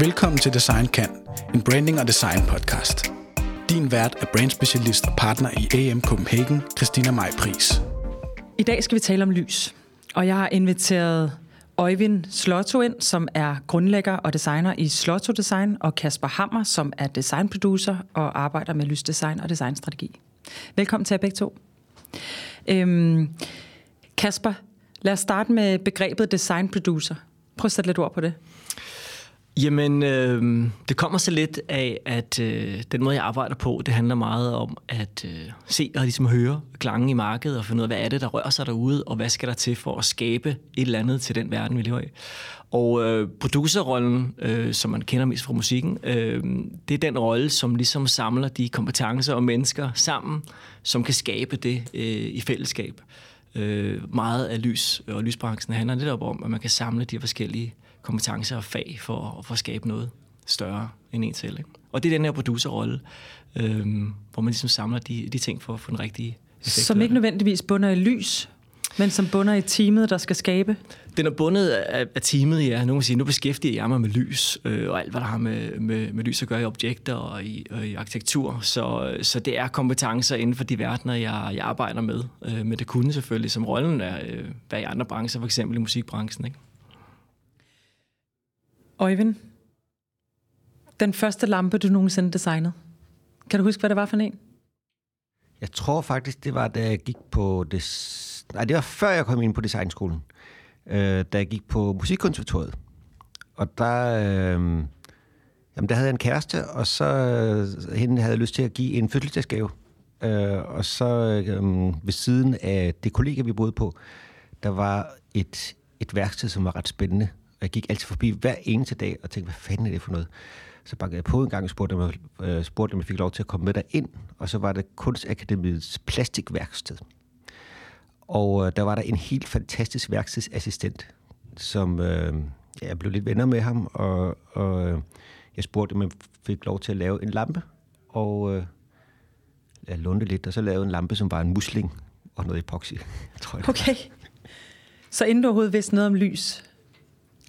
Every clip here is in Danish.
Velkommen til Design Kan, en branding og design podcast. Din vært er brandspecialist og partner i AM Copenhagen, Christina Maj Pris. I dag skal vi tale om lys, og jeg har inviteret Øjvind Slotto ind, som er grundlægger og designer i Slotto Design, og Kasper Hammer, som er designproducer og arbejder med lysdesign og designstrategi. Velkommen til jer begge to. Øhm, Kasper, lad os starte med begrebet designproducer. Prøv at sætte lidt ord på det. Jamen, øh, det kommer så lidt af, at øh, den måde, jeg arbejder på, det handler meget om at øh, se og ligesom høre klangen i markedet og finde ud af, hvad er det, der rører sig derude, og hvad skal der til for at skabe et eller andet til den verden, vi lever i. Og øh, producerrollen, øh, som man kender mest fra musikken, øh, det er den rolle, som ligesom samler de kompetencer og mennesker sammen, som kan skabe det øh, i fællesskab. Øh, meget af lys og lysbranchen handler netop om, at man kan samle de forskellige kompetencer og fag for, for at skabe noget større end en selv. Ikke? Og det er den her producerrolle, øh, hvor man ligesom samler de, de ting for at få en rigtig effekt. Som ikke nødvendigvis bunder i lys, men som bunder i teamet, der skal skabe? Den er bundet af, af teamet, ja. Nu kan sige, nu beskæftiger jeg mig med lys, øh, og alt, hvad der har med, med, med lys at gøre i objekter og i, og i arkitektur. Så, så det er kompetencer inden for de verdener, jeg, jeg arbejder med. Øh, med det kunne selvfølgelig, som rollen er, øh, hvad i andre brancher, for eksempel i musikbranchen. Ikke? Øjvind, den første lampe, du nogensinde designede. Kan du huske, hvad det var for en? Jeg tror faktisk, det var, da jeg gik på... Det, nej, det var før jeg kom ind på designskolen. Øh, da jeg gik på musikkonservatoriet. Og der... Øh, jamen, der havde jeg en kæreste, og så øh, hende havde jeg lyst til at give en fødselsdagsgave. Øh, og så øh, ved siden af det kollega, vi boede på, der var et, et værksted, som var ret spændende. Og jeg gik altid forbi hver eneste dag og tænkte, hvad fanden er det for noget? Så bankede jeg på en gang og spurgte, om jeg, øh, spurgte, om jeg fik lov til at komme med ind. Og så var det Kunstakademiets plastikværksted. Og øh, der var der en helt fantastisk værkstedsassistent, som øh, ja, jeg blev lidt venner med ham, og, og øh, jeg spurgte, om jeg fik lov til at lave en lampe. Og øh, jeg lånte lidt, og så lavede en lampe, som var en musling og noget epoxy, tror jeg. Okay. Så inden du overhovedet vidste noget om lys,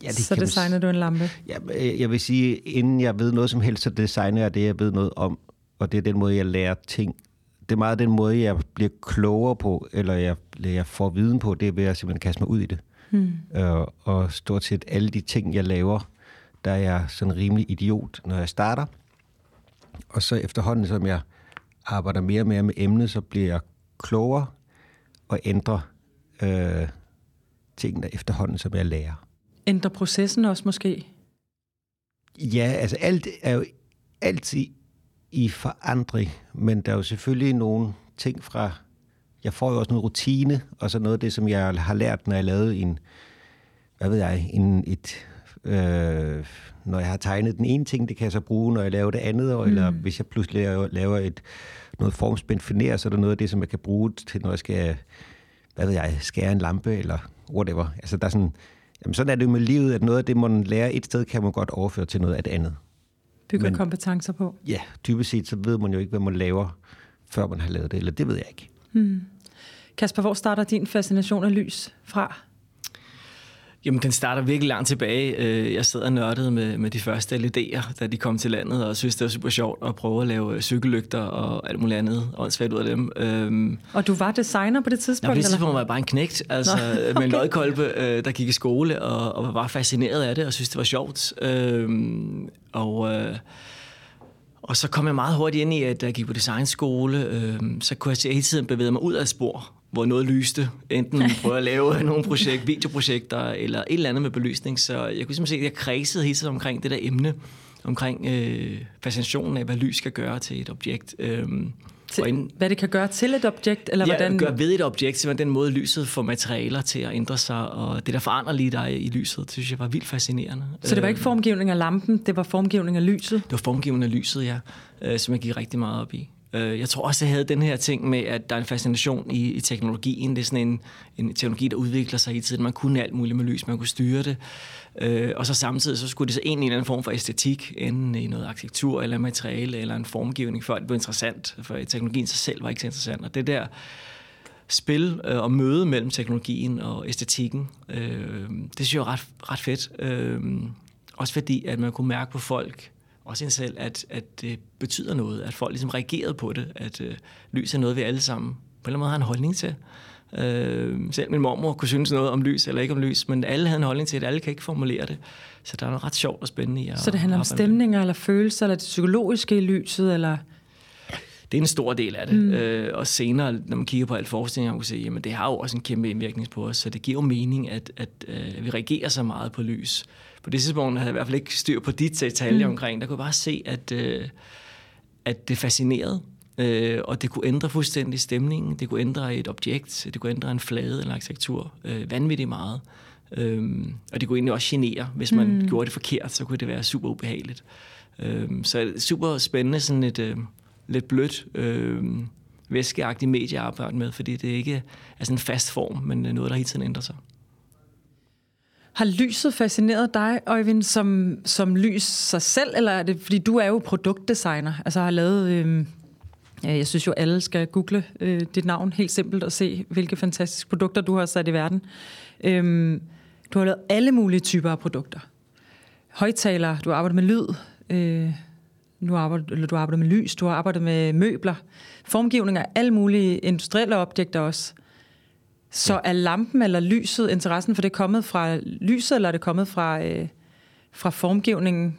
Ja, det så designer du en lampe? Ja, jeg vil sige, inden jeg ved noget som helst, så designer jeg det, jeg ved noget om. Og det er den måde, jeg lærer ting. Det er meget den måde, jeg bliver klogere på, eller jeg, jeg får viden på, det er ved at simpelthen kaste mig ud i det. Hmm. Øh, og stort set alle de ting, jeg laver, der er jeg sådan rimelig idiot, når jeg starter. Og så efterhånden, som jeg arbejder mere og mere med emnet, så bliver jeg klogere og ændrer øh, tingene efterhånden, som jeg lærer. Ændre processen også måske? Ja, altså alt er jo altid i forandring, men der er jo selvfølgelig nogle ting fra... Jeg får jo også noget rutine, og så noget af det, som jeg har lært, når jeg lavede en... Hvad ved jeg? En, et, øh, når jeg har tegnet den ene ting, det kan jeg så bruge, når jeg laver det andet, og, mm. eller hvis jeg pludselig laver, laver et, noget formspændt finere, så er der noget af det, som jeg kan bruge til, når jeg skal, hvad ved jeg, skære en lampe, eller whatever. Altså, der er sådan, Jamen sådan er det jo med livet, at noget af det, man lærer et sted, kan man godt overføre til noget af det andet. Bygger Men, kompetencer på? Ja, typisk set, så ved man jo ikke, hvad man laver, før man har lavet det, eller det ved jeg ikke. Hmm. Kasper, hvor starter din fascination af lys fra? Jamen, den starter virkelig langt tilbage. Øh, jeg sad og nørdede med, med de første LED'er, da de kom til landet, og synes, det var super sjovt at prøve at lave øh, cykellygter og alt muligt andet åndssvagt ud af dem. Øhm, og du var designer på det tidspunkt? Ja, på det tidspunkt var jeg bare en knægt, altså okay. med en lodkolbe, øh, der gik i skole, og, og var bare fascineret af det, og synes, det var sjovt. Øhm, og... Øh, og så kom jeg meget hurtigt ind i, at da jeg gik på designskole, øh, så kunne jeg hele tiden bevæge mig ud af spor hvor noget lyste. Enten prøve at lave nogle projekt, videoprojekter, eller et eller andet med belysning. Så jeg kunne simpelthen se, at jeg kredsede hele tiden omkring det der emne, omkring øh, fascinationen af, hvad lys skal gøre til et objekt. Øhm, til, inden, hvad det kan gøre til et objekt? Eller ja, hvordan? gøre ved et objekt, simpelthen den måde, lyset får materialer til at ændre sig, og det der forandrer lige dig i lyset, det synes jeg var vildt fascinerende. Så det var ikke øhm, formgivning af lampen, det var formgivning af lyset? Det var formgivning af lyset, ja, øh, som jeg gik rigtig meget op i. Øh, jeg tror også, jeg havde den her ting med, at der er en fascination i, i teknologien. Det er sådan en, en teknologi, der udvikler sig i tiden. Man kunne alt muligt med lys, man kunne styre det. Øh, og så samtidig så skulle det så ind i en anden form for æstetik, enten i noget arkitektur eller materiale eller en formgivning, før det blev interessant. For teknologien sig selv var ikke så interessant. Og det der spil øh, og møde mellem teknologien og æstetikken, øh, det synes jeg er ret, ret fedt. Øh, Også fordi, at man kunne mærke på folk, også en selv, at, at det betyder noget, at folk ligesom reagerede på det, at øh, lys er noget, vi alle sammen på en eller anden måde har en holdning til. Øh, selv min mormor kunne synes noget om lys eller ikke om lys, men alle havde en holdning til det. Alle kan ikke formulere det. Så der er noget ret sjovt og spændende i at Så det handler om stemninger eller følelser, eller det psykologiske i lyset, eller... Det er en stor del af det. Mm. Øh, og senere, når man kigger på alt forskning, kan man se, at det har jo også en kæmpe indvirkning på os. Så det giver jo mening, at, at, øh, vi reagerer så meget på lys. På det tidspunkt havde jeg i hvert fald ikke styr på dit detaljer mm. omkring. Der kunne jeg bare se, at, øh, at det fascinerede. Øh, og det kunne ændre fuldstændig stemningen. Det kunne ændre et objekt. Det kunne ændre en flade eller arkitektur. Øh, vanvittigt meget. Øhm, og det kunne egentlig også genere. Hvis man mm. gjorde det forkert, så kunne det være super ubehageligt. Øhm, så super spændende, sådan et øh, lidt blødt, øh, væskeagtigt medie at arbejde med, fordi det ikke er sådan en fast form, men noget, der hele tiden ændrer sig. Har lyset fascineret dig, Øjvind, som, som lys sig selv, eller er det, fordi du er jo produktdesigner, altså har lavet, øh, jeg synes jo alle skal google øh, dit navn helt simpelt og se, hvilke fantastiske produkter du har sat i verden. Øh, du har lavet alle mulige typer af produkter. Højtaler, du arbejder med lyd, øh, du, har arbejdet, eller du har arbejdet med lys, du har arbejdet med møbler, formgivninger, alle mulige industrielle objekter også. Så er lampen eller lyset, interessen for det kommet fra lyset, eller er det kommet fra, øh, fra formgivningen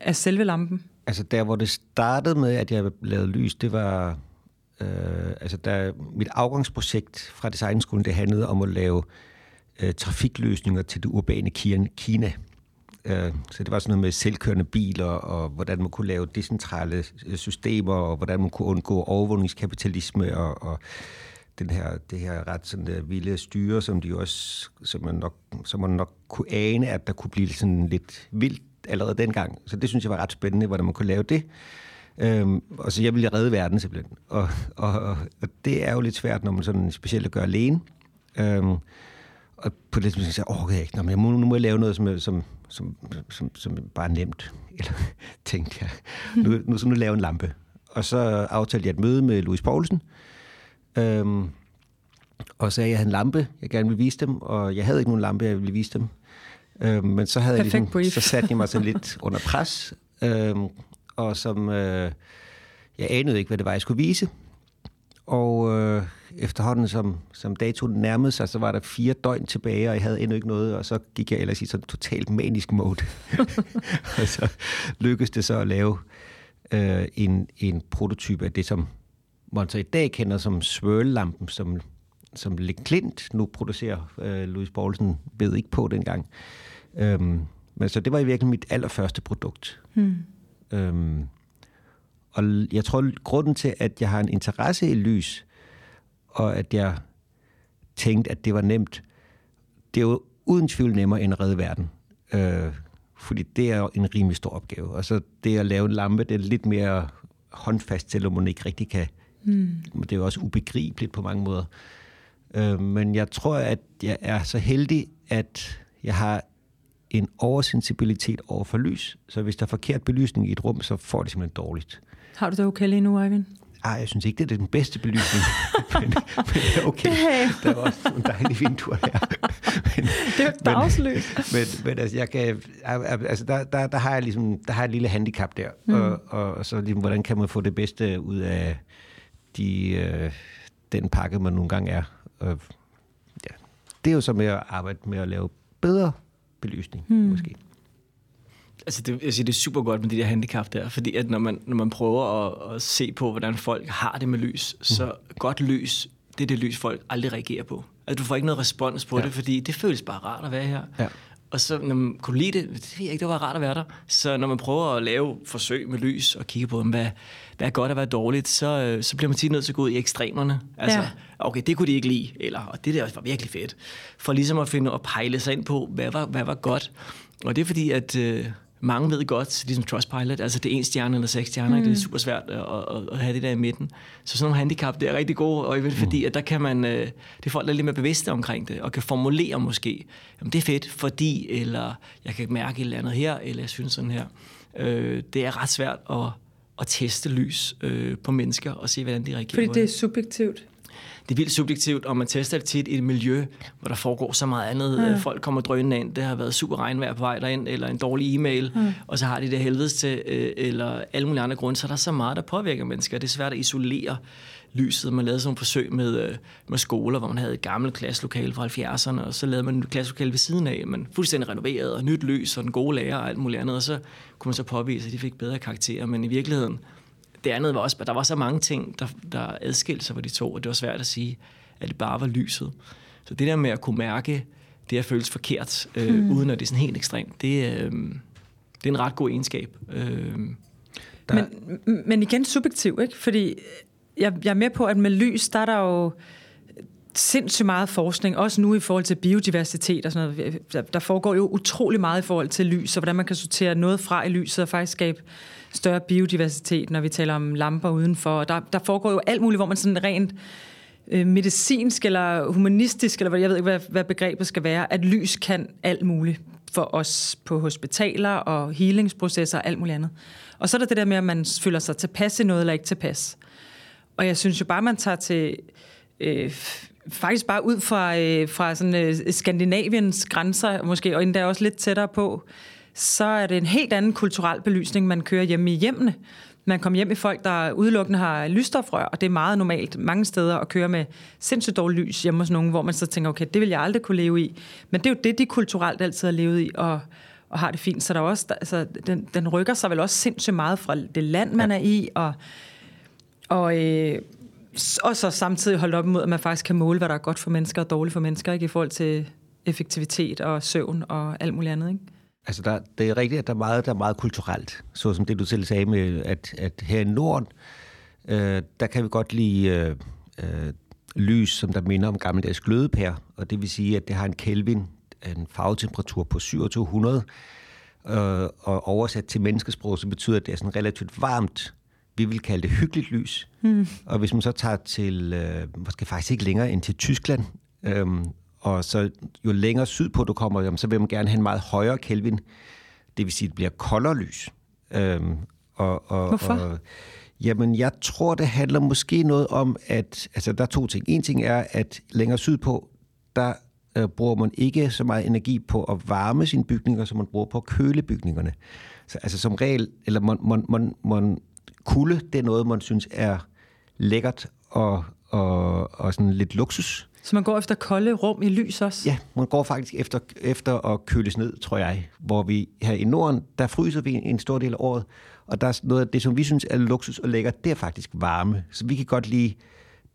af selve lampen? Altså der, hvor det startede med, at jeg lavede lys, det var... Øh, altså der, mit afgangsprojekt fra designskolen, det handlede om at lave øh, trafikløsninger til det urbane Kina. Øh, så det var sådan noget med selvkørende biler, og hvordan man kunne lave decentrale øh, systemer, og hvordan man kunne undgå overvågningskapitalisme, og, og den her, det her ret sådan der vilde styre, som de også, som man, nok, som man nok kunne ane, at der kunne blive sådan lidt vildt allerede dengang. Så det synes jeg var ret spændende, hvordan man kunne lave det. Øhm, og så jeg ville redde verden simpelthen. Og, og, og det er jo lidt svært, når man sådan specielt gør alene. Øhm, og på det tidspunkt sagde jeg, åh, okay, ikke, Nå, men jeg må, nu må jeg lave noget, som, som, som, som, som bare nemt. Eller tænkte jeg, nu, nu, så nu lave en lampe. Og så aftalte jeg et møde med Louis Poulsen, øhm, og sagde, at jeg havde en lampe, jeg gerne ville vise dem, og jeg havde ikke nogen lampe, jeg ville vise dem. Øhm, men så havde Perfect jeg ligesom, brief. så satte jeg mig så lidt under pres, øhm, og som øh, jeg anede ikke, hvad det var, jeg skulle vise. Og øh, efterhånden, som, som datoen nærmede sig, så var der fire døgn tilbage, og jeg havde endnu ikke noget, og så gik jeg ellers i sådan totalt manisk mode. og så lykkedes det så at lave øh, en, en prototype af det, som man så i dag kender som svørlampen, som, som Le Klint nu producerer. Øh, Louis Poulsen ved ikke på dengang. Øhm, men så det var i virkeligheden mit allerførste produkt. Hmm. Øhm, og jeg tror, grunden til, at jeg har en interesse i lys, og at jeg tænkte, at det var nemt, det er jo uden tvivl nemmere end at redde verden. Øh, fordi det er en rimelig stor opgave. Og så det at lave en lampe, det er lidt mere håndfast, selvom man ikke rigtig kan. Mm. Det er jo også ubegribeligt på mange måder. Øh, men jeg tror, at jeg er så heldig, at jeg har en oversensibilitet over for lys. Så hvis der er forkert belysning i et rum, så får det simpelthen dårligt. Har du det okay lige nu, Eivind? Ej, jeg synes ikke, det er den bedste belysning. men, men okay. Der er også nogle dejlige vinduer her. men, det er dagslys. Men, men, men altså, jeg kan, altså, der, der, der, har jeg ligesom, der har jeg et lille handicap der. Mm. Og, og, og, så ligesom, hvordan kan man få det bedste ud af de, øh, den pakke, man nogle gange er. Og, ja. Det er jo så med at arbejde med at lave bedre belysning, mm. måske. Altså det, jeg siger, det er super godt med de der handicap der, fordi at når man, når man prøver at, at se på, hvordan folk har det med lys, mm. så godt lys, det er det lys, folk aldrig reagerer på. Altså du får ikke noget respons på ja. det, fordi det føles bare rart at være her. Ja. Og så, når man kunne lide det, det ved jeg ikke, det var rart at være der. Så når man prøver at lave forsøg med lys og kigge på, hvad, hvad er godt og hvad er dårligt, så, øh, så bliver man tit nødt til at gå ud i ekstremerne. Altså, ja. okay, det kunne de ikke lide, eller og det der var virkelig fedt. For ligesom at finde og pejle sig ind på, hvad var, hvad var godt. Og det er fordi, at... Øh, mange ved godt, ligesom Trustpilot, altså det er en stjerne eller seks stjerner, mm. det er super svært at, at, at, have det der i midten. Så sådan nogle handicap, det er rigtig gode, og mm. fordi at der kan man, øh, det er folk, der er lidt mere bevidste omkring det, og kan formulere måske, jamen det er fedt, fordi, eller jeg kan mærke et eller andet her, eller jeg synes sådan her. Øh, det er ret svært at, at teste lys øh, på mennesker, og se, hvordan de reagerer Fordi det er subjektivt? Det er vildt subjektivt, og man tester det tit i et miljø, hvor der foregår så meget andet. Ja. Folk kommer drønende ind, det har været super regnvejr på vej derind, eller en dårlig e-mail, ja. og så har de det helvedes til, øh, eller alle mulige andre grunde. Så der er så meget, der påvirker mennesker. Det er svært at isolere lyset. Man lavede sådan nogle forsøg med, øh, med skoler, hvor man havde et gammelt klasselokale fra 70'erne, og så lavede man et klasselokale ved siden af, men fuldstændig renoveret, og nyt lys, og den gode lærer og alt muligt andet, og så kunne man så påvise, at de fik bedre karakterer. Men i virkeligheden, det andet var også, at der var så mange ting, der, der adskilte sig fra de to, og det var svært at sige, at det bare var lyset. Så det der med at kunne mærke, det at føles forkert, øh, mm. uden at det er sådan helt ekstremt, det, øh, det er en ret god egenskab. Øh, der... men, men igen subjektiv, ikke? Fordi jeg, jeg er med på, at med lys, der er der jo sindssygt meget forskning, også nu i forhold til biodiversitet og sådan noget. Der, der foregår jo utrolig meget i forhold til lys, og hvordan man kan sortere noget fra i lyset og faktisk skabe større biodiversitet, når vi taler om lamper udenfor. Der, der foregår jo alt muligt, hvor man sådan rent øh, medicinsk eller humanistisk, eller jeg ved ikke, hvad, hvad begrebet skal være, at lys kan alt muligt for os på hospitaler og healingsprocesser og alt muligt andet. Og så er der det der med, at man føler sig tilpas i noget eller ikke tilpas. Og jeg synes jo bare, man tager til... Øh, faktisk bare ud fra, øh, fra sådan, øh, Skandinaviens grænser, måske, og endda også lidt tættere på, så er det en helt anden kulturel belysning, man kører hjemme i hjemmene. Man kommer hjem i folk, der udelukkende har lysstofrør, og det er meget normalt mange steder at køre med sindssygt dårligt lys hjemme hos nogen, hvor man så tænker, okay, det vil jeg aldrig kunne leve i. Men det er jo det, de kulturelt altid har levet i, og, og har det fint. Så der er også, altså, den, den rykker sig vel også sindssygt meget fra det land, man ja. er i, og, og, øh, og så samtidig holde op imod, at man faktisk kan måle, hvad der er godt for mennesker og dårligt for mennesker, ikke? i forhold til effektivitet og søvn og alt muligt andet. Ikke? Altså, der, det er rigtigt, at der er meget, der er meget kulturelt. Så som det, du selv sagde med, at, at her i Norden, øh, der kan vi godt lide øh, øh, lys, som der minder om gammeldags glødepær. Og det vil sige, at det har en Kelvin, en farvetemperatur på 2700. Øh, og oversat til menneskesprog, så betyder det, at det er sådan relativt varmt. Vi vil kalde det hyggeligt lys. Mm. Og hvis man så tager til, øh, måske faktisk ikke længere end til Tyskland, øh, og så jo længere sydpå du kommer, så vil man gerne have en meget højere Kelvin. Det vil sige, at det bliver koldere lys. Øhm, og, og, Hvorfor? Og, jamen, jeg tror, det handler måske noget om, at altså, der er to ting. En ting er, at længere sydpå, der øh, bruger man ikke så meget energi på at varme sine bygninger, som man bruger på at køle bygningerne. Så, altså som regel, eller man, man, man, man, kulde, det er noget, man synes er lækkert og, og, og sådan lidt luksus. Så man går efter kolde rum i lys også? Ja, man går faktisk efter, efter at køles ned, tror jeg. Hvor vi her i Norden, der fryser vi en stor del af året, og der er noget af det, som vi synes er luksus og lækkert, det er faktisk varme. Så vi kan godt lide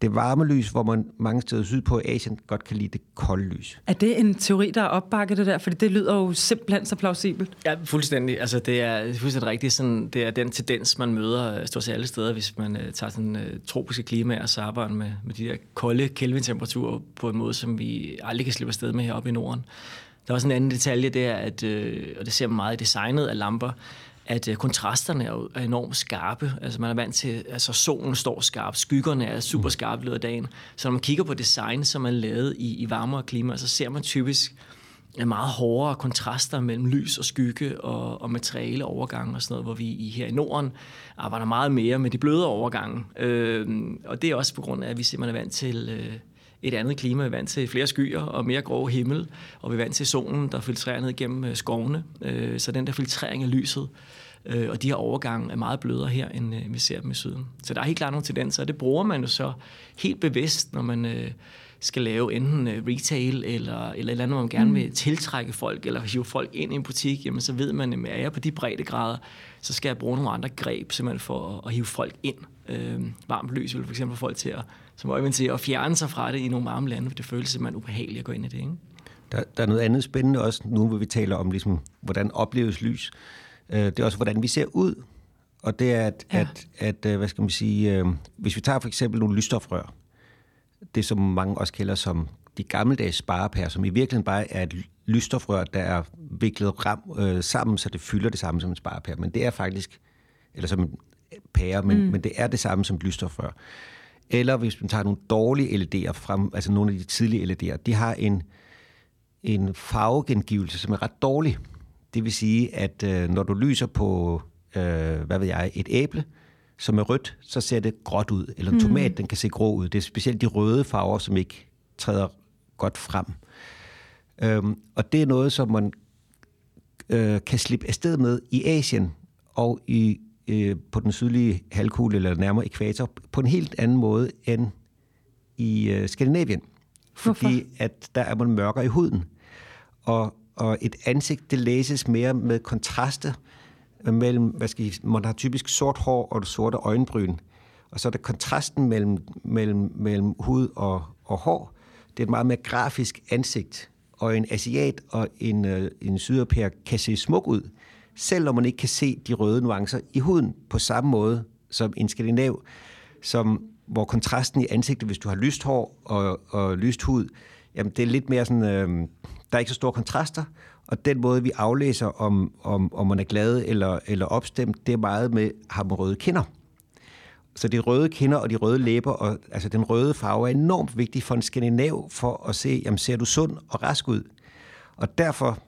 det varme lys, hvor man mange steder sydpå i Asien godt kan lide det kolde lys. Er det en teori, der er opbakket det der? Fordi det lyder jo simpelthen så plausibelt. Ja, fuldstændig. Altså, det er fuldstændig rigtigt. Sådan, det er den tendens, man møder øh, stort set alle steder, hvis man uh, tager sådan uh, tropiske klimaer og så arbejder med, med de der kolde Kelvin-temperaturer på en måde, som vi aldrig kan slippe afsted med heroppe i Norden. Der er også en anden detalje, det er, at, uh, og det ser man meget i designet af lamper, at øh, kontrasterne er, er enormt skarpe. Altså man er vant til, altså solen står skarpt, skyggerne er super skarpe i løbet af dagen. Så når man kigger på design, som er lavet i, i varmere klima, så ser man typisk øh, meget hårdere kontraster mellem lys og skygge og, og materiale overgang og sådan noget, hvor vi i, her i Norden arbejder meget mere med de bløde overgange. Øh, og det er også på grund af, at vi simpelthen er vant til øh, et andet klima. Vi er vant til flere skyer og mere grå himmel, og vi er vant til solen, der filtrerer ned gennem øh, skovene. Øh, så den der filtrering af lyset, øh, og de her overgange er meget blødere her, end vi ser dem i syden. Så der er helt klart nogle tendenser, og det bruger man jo så helt bevidst, når man skal lave enten retail eller, eller et eller andet, hvor man gerne mm. vil tiltrække folk eller hive folk ind i en butik, jamen så ved man, at er jeg på de brede grader, så skal jeg bruge nogle andre greb simpelthen for at, at hive folk ind. Øh, varmt lys vil for eksempel folk til at som Øjvind siger, at fjerne sig fra det i nogle varme lande, for det føles simpelthen ubehageligt at gå ind i det. Ikke? Der, der er noget andet spændende også nu, hvor vi taler om, ligesom, hvordan opleves lys. Øh, det er også, hvordan vi ser ud. Og det er, at, ja. at, at øh, hvad skal man sige, øh, hvis vi tager for eksempel nogle lysstofrør, det som mange også kalder som de gammeldags sparepærer, som i virkeligheden bare er et lysstofrør, der er viklet ram, øh, sammen, så det fylder det samme som en sparepære. Men det er faktisk, eller som en pære, men, mm. men det er det samme som et lysstofrør. Eller hvis man tager nogle dårlige LED'er frem, altså nogle af de tidlige LED'er, de har en, en farvegengivelse, som er ret dårlig. Det vil sige, at øh, når du lyser på, øh, hvad ved jeg, et æble, som er rødt, så ser det gråt ud. Eller en tomat, Mm. den kan se grå ud. Det er specielt de røde farver, som ikke træder godt frem. Øhm, og det er noget, som man øh, kan slippe afsted med i Asien og i, øh, på den sydlige halvkugle, eller nærmere ekvator, på en helt anden måde end i øh, Skandinavien. Fordi Hvorfor? at der er man mørkere i huden. Og, og et ansigt, det læses mere med kontraster mellem, hvad skal I, man har typisk sort hår og sorte øjenbryn. Og så er der kontrasten mellem, mellem, mellem hud og, og hår. Det er et meget mere grafisk ansigt. Og en asiat og en, øh, en sydeuropæer kan se smuk ud, selvom man ikke kan se de røde nuancer i huden på samme måde som en skandinav, som, hvor kontrasten i ansigtet, hvis du har lyst hår og, og lyst hud, jamen det er lidt mere sådan, øh, der er ikke så store kontraster, og den måde, vi aflæser, om, om, om man er glad eller, eller opstemt, det er meget med, har man røde kinder. Så de røde kinder og de røde læber, og, altså den røde farve er enormt vigtig for en skandinav for at se, jamen ser du sund og rask ud? Og derfor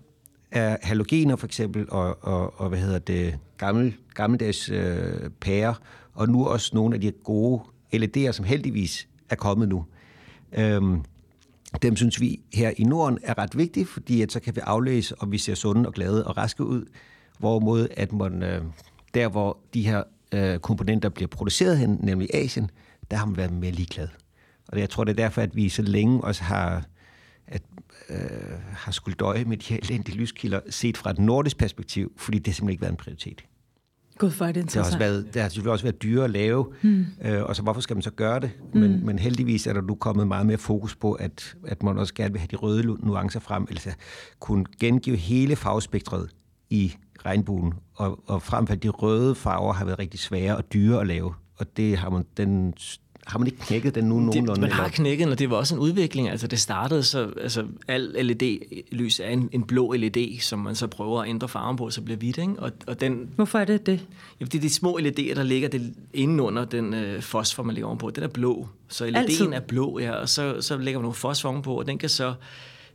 er halogener for eksempel, og, og, og hvad hedder det, gammel, gammeldags øh, pærer, og nu også nogle af de gode LED'er, som heldigvis er kommet nu. Øhm, dem synes vi her i Norden er ret vigtige, fordi at så kan vi aflæse, om vi ser sunde og glade og raske ud. Hvorimod at man, øh, der hvor de her øh, komponenter bliver produceret hen, nemlig Asien, der har man været mere ligeglad. Og jeg tror, det er derfor, at vi så længe også har, at, øh, har skulle døje med de her elendige lyskilder, set fra et nordisk perspektiv, fordi det har simpelthen ikke været en prioritet. Gud, for det Det har, også været, det har selvfølgelig også været dyre at lave, mm. øh, og så hvorfor skal man så gøre det? Men, Hmm. men heldigvis er der nu kommet meget mere fokus på, at, at man også gerne vil have de røde nuancer frem, altså kunne gengive hele farvespektret i regnbuen, og, og frem for at de røde farver har været rigtig svære og dyre at lave, og det har man, den, har man ikke knækket den nu nogenlunde? Det, man har knækket, og det var også en udvikling. Altså det startede så, altså al LED-lys er en, en blå LED, som man så prøver at ændre farven på, så bliver hvidt, ikke? Og, og den, Hvorfor er det det? ja, det er de små LED'er, der ligger det inde under den øh, fosfor, man lægger ovenpå. Den er blå, så Altid? LED'en er blå, ja, og så, så lægger man nogle fosfor ovenpå, og den kan så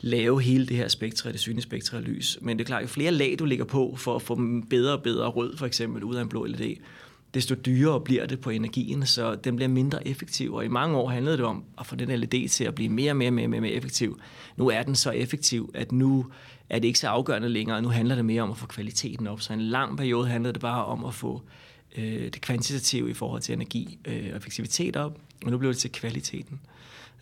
lave hele det her spektre, det synlige spektre af lys. Men det er klart, jo flere lag du lægger på for at få bedre og bedre rød, for eksempel, ud af en blå LED, desto dyrere bliver det på energien, så den bliver mindre effektiv. Og i mange år handlede det om at få den LED til at blive mere og mere, mere, mere, mere effektiv. Nu er den så effektiv, at nu er det ikke så afgørende længere. Nu handler det mere om at få kvaliteten op. Så en lang periode handlede det bare om at få øh, det kvantitative i forhold til energi øh, og effektivitet op, og nu bliver det til kvaliteten.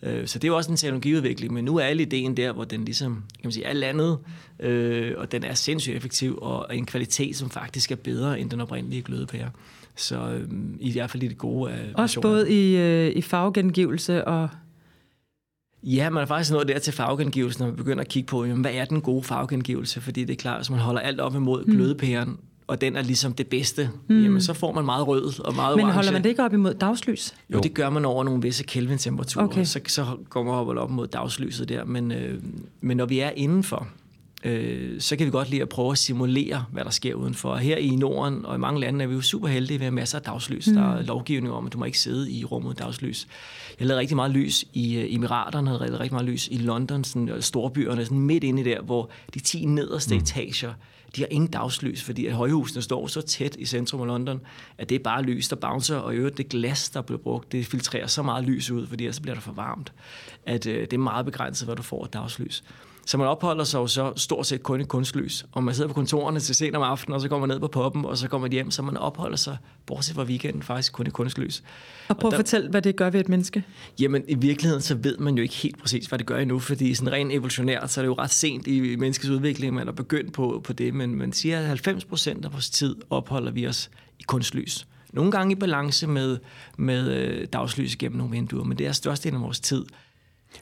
Øh, Så det er jo også en teknologiudvikling, men nu er alle ideen der, hvor den ligesom, kan man sige, er landet, øh, og den er sindssygt effektiv, og en kvalitet, som faktisk er bedre end den oprindelige glødepære. Så øh, i hvert fald i det gode af Også versioner. både i, øh, i farvegengivelse og... Ja, man er faktisk nået der til farvegengivelsen, når man begynder at kigge på, jamen, hvad er den gode farvegengivelse? Fordi det er klart, hvis man holder alt op imod Mm. glødepæren, og den er ligesom det bedste, mm. jamen så får man meget rød og meget Men orange. holder man det ikke op imod dagslys? Jo, det gør man over nogle visse Kelvin-temperaturer. Okay. Så, så går man op, og op mod dagslyset der. Men, øh, men når vi er indenfor, øh, så kan vi godt lide at prøve at simulere, hvad der sker udenfor. Her i Norden og i mange lande er vi jo super heldige ved at have masser af dagslys. Mm. Der er lovgivning om, at du må ikke sidde i rummet dagslys. Jeg lavede rigtig meget lys i øh, Emiraterne, havde lavet rigtig meget lys i London, sådan, øh, storbyerne, sådan midt inde i der, hvor de 10 nederste mm. etager, de har ingen dagslys, fordi at højhusene står så tæt i centrum af London, at det er bare lys, der bouncer, og i øvrigt det glas, der bliver brugt, det filtrerer så meget lys ud, fordi ellers bliver det for varmt, at øh, det er meget begrænset, hvad du får af dagslys. Så man opholder sig jo så stort set kun i kunstlys, og man sidder på kontorerne til sent om aftenen, og så går man ned på poppen, og så kommer man hjem, så man opholder sig, bortset fra weekenden, faktisk kun i kunstlys. Og prøv at der- fortælle, hvad det gør ved et menneske. Jamen, i virkeligheden, så ved man jo ikke helt præcis, hvad det gør endnu, fordi sådan rent evolutionært, så er det jo ret sent i menneskets udvikling, man er begyndt på, på det, men man siger, at 90 procent af vores tid opholder vi os i kunstlys. Nogle gange i balance med, med øh, dagslys gennem nogle vinduer, men det er størstedelen af vores tid.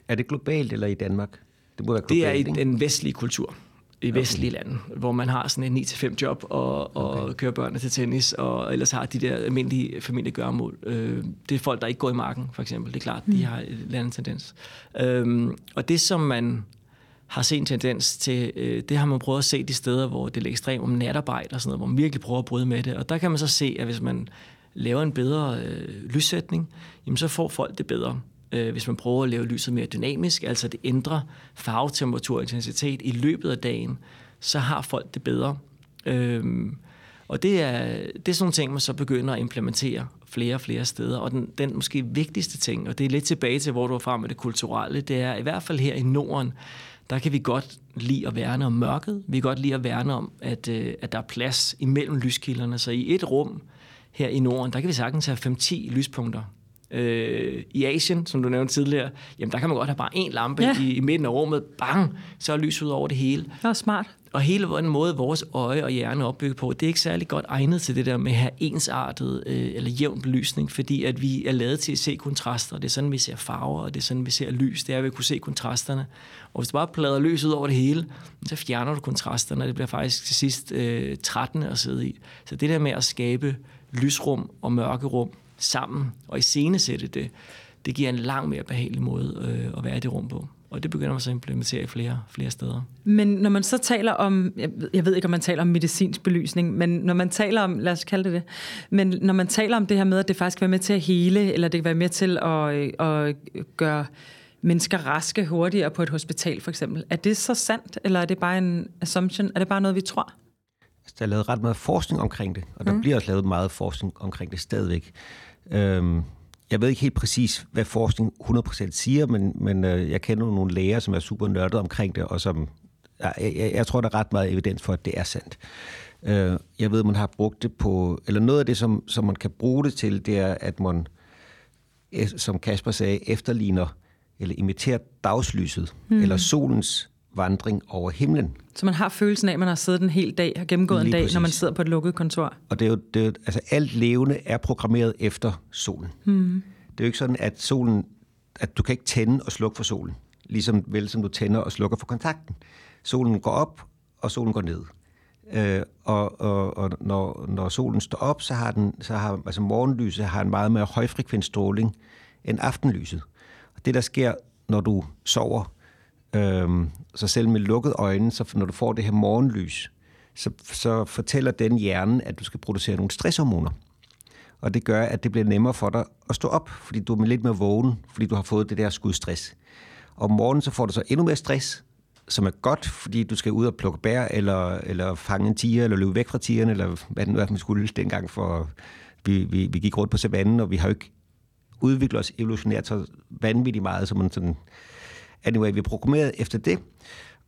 Er det globalt eller i Danmark? Det må være globalt, Det er i ikke? den vestlige kultur i vestlige lande, hvor man har sådan en 9-5 job og, og okay. kører børnene til tennis, og ellers har de der almindelige familiegøremål. Øh, det er folk, der ikke går i marken, for eksempel. Det er klart, mm. de har en anden tendens. Øh, og det, som man har set en tendens til, øh, det har man prøvet at se de steder, hvor det er ekstremt om natarbejde og sådan noget, hvor man virkelig prøver at bryde med det. Og der kan man så se, at hvis man laver en bedre øh, lyssætning, jamen så får folk det bedre. Øh, hvis man prøver at lave lyset mere dynamisk, altså det ændrer farvetemperatur og intensitet i løbet af dagen, så har folk det bedre. Øhm, og det er, det er sådan nogle ting, man så begynder at implementere flere og flere steder. Og den, den måske vigtigste ting, og det er lidt tilbage til, hvor du er fra med det kulturelle, det er i hvert fald her i Norden, der kan vi godt lide at værne om mørket. Vi kan godt lide at værne om, at, øh, at der er plads imellem lyskilderne. Så i et rum her i Norden, der kan vi sagtens have 5-10 lyspunkter. Øh, I Asien, som du nævnte tidligere, jamen der kan man godt have bare en lampe ja. i, i midten af rummet. Bang! Så er lys ud over det hele. Det er smart. Og hele den måde, vores øje og hjerne er opbygget på, det er ikke særlig godt egnet til det der med at have ensartet øh, eller jævn belysning, fordi at vi er lavet til at se kontraster. Det er sådan, vi ser farver, og det er sådan, vi ser lys. Det er, at vi kunne se kontrasterne. Og hvis du bare plader lys ud over det hele, så fjerner du kontrasterne, og det bliver faktisk til sidst øh, trættende at sidde i. Så det der med at skabe lysrum og mørkerum sammen og iscenesætte det, det giver en langt mere behagelig måde øh, at være i det rum på. Og det begynder man så at implementere i flere, flere steder. Men når man så taler om, jeg ved ikke, om man taler om medicinsk belysning, men når man taler om, lad os kalde det det, men når man taler om det her med, at det faktisk kan være med til at hele, eller det kan være med til at, at gøre mennesker raske hurtigere på et hospital for eksempel, er det så sandt, eller er det bare en assumption? Er det bare noget, vi tror? Altså, der er lavet ret meget forskning omkring det, og der mm. bliver også lavet meget forskning omkring det stadigvæk. Øhm, jeg ved ikke helt præcis, hvad forskning 100% siger, men, men øh, jeg kender nogle læger, som er super nørdet omkring det, og som jeg, jeg, jeg tror, der er ret meget evidens for, at det er sandt. Øh, jeg ved, man har brugt det på, eller noget af det, som, som man kan bruge det til, det er, at man, som Kasper sagde, efterligner eller imiterer dagslyset, mm. eller solens vandring over himlen. Så man har følelsen af, at man har siddet en hel dag og gennemgået Lige en dag, præcis. når man sidder på et lukket kontor. Og det er jo, det er jo, altså alt levende er programmeret efter solen. Hmm. Det er jo ikke sådan, at solen, at du kan ikke tænde og slukke for solen. Ligesom vel som du tænder og slukker for kontakten. Solen går op, og solen går ned. Øh, og og, og når, når solen står op, så har den, så har, altså morgenlyset har en meget mere højfrekvent stråling end aftenlyset. Og det, der sker, når du sover, Øhm, så selv med lukkede øjne, så når du får det her morgenlys, så, så fortæller den hjernen, at du skal producere nogle stresshormoner. Og det gør, at det bliver nemmere for dig at stå op, fordi du er lidt mere vågen, fordi du har fået det der skudstress. Og om morgenen så får du så endnu mere stress, som er godt, fordi du skal ud og plukke bær, eller, eller fange en tiger, eller løbe væk fra tigeren, eller hvad det nu er, man skulle dengang, for vi, vi, vi gik rundt på savannen, og vi har jo ikke udviklet os evolutionært så vanvittigt meget, som man sådan Anyway, vi programmerede efter det,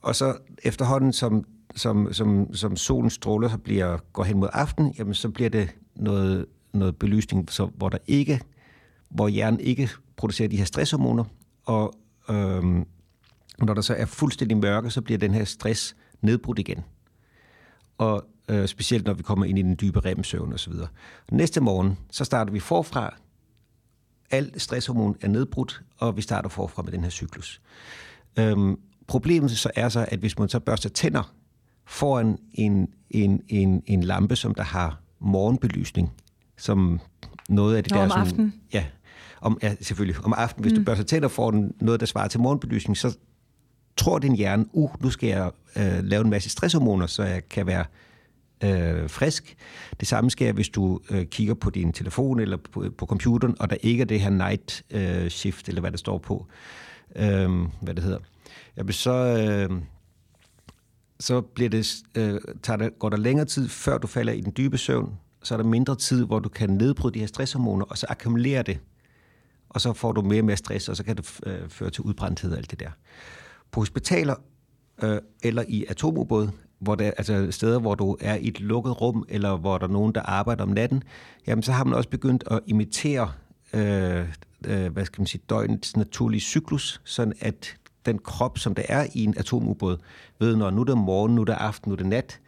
og så efterhånden, som, som, som, som solens stråler, så bliver, går hen mod aften, jamen så bliver det noget, noget belysning, så, hvor der ikke, hvor hjernen ikke producerer de her stresshormoner, og øhm, når der så er fuldstændig mørke, så bliver den her stress nedbrudt igen. Og øh, specielt når vi kommer ind i den dybe remsøvn osv. Næste morgen, så starter vi forfra, alt stresshormon er nedbrudt, og vi starter forfra med den her cyklus. Øhm, problemet så er så, at hvis man så børster tænder foran en, en, en, en lampe, som der har morgenbelysning, som noget af det Nå, der... om sådan, aftenen? Ja, om, ja, selvfølgelig. Om aftenen, hvis mm. du børster tænder foran noget, der svarer til morgenbelysning, så tror din hjerne, uh, nu skal jeg øh, lave en masse stresshormoner, så jeg kan være øh, frisk. Det samme sker, hvis du øh, kigger på din telefon eller på, på computeren, og der ikke er det her night øh, shift, eller hvad det står på, øh, hvad det hedder. Jamen, så, øh, så bliver det, øh, tager det, går der længere tid, før du falder i den dybe søvn, så er der mindre tid, hvor du kan nedbryde de her stresshormoner, og så akkumulere det, og så får du mere og mere stress, og så kan det øh, føre til udbrændthed og alt det der. På hospitaler øh, eller i atomubåde hvor der, altså steder, hvor du er i et lukket rum, eller hvor der er nogen, der arbejder om natten, jamen så har man også begyndt at imitere, øh, øh, hvad skal man sige, døgnets naturlige cyklus, sådan at den krop, som der er i en atomubåd, ved, når nu er det morgen, nu er det aften, nu er det nat,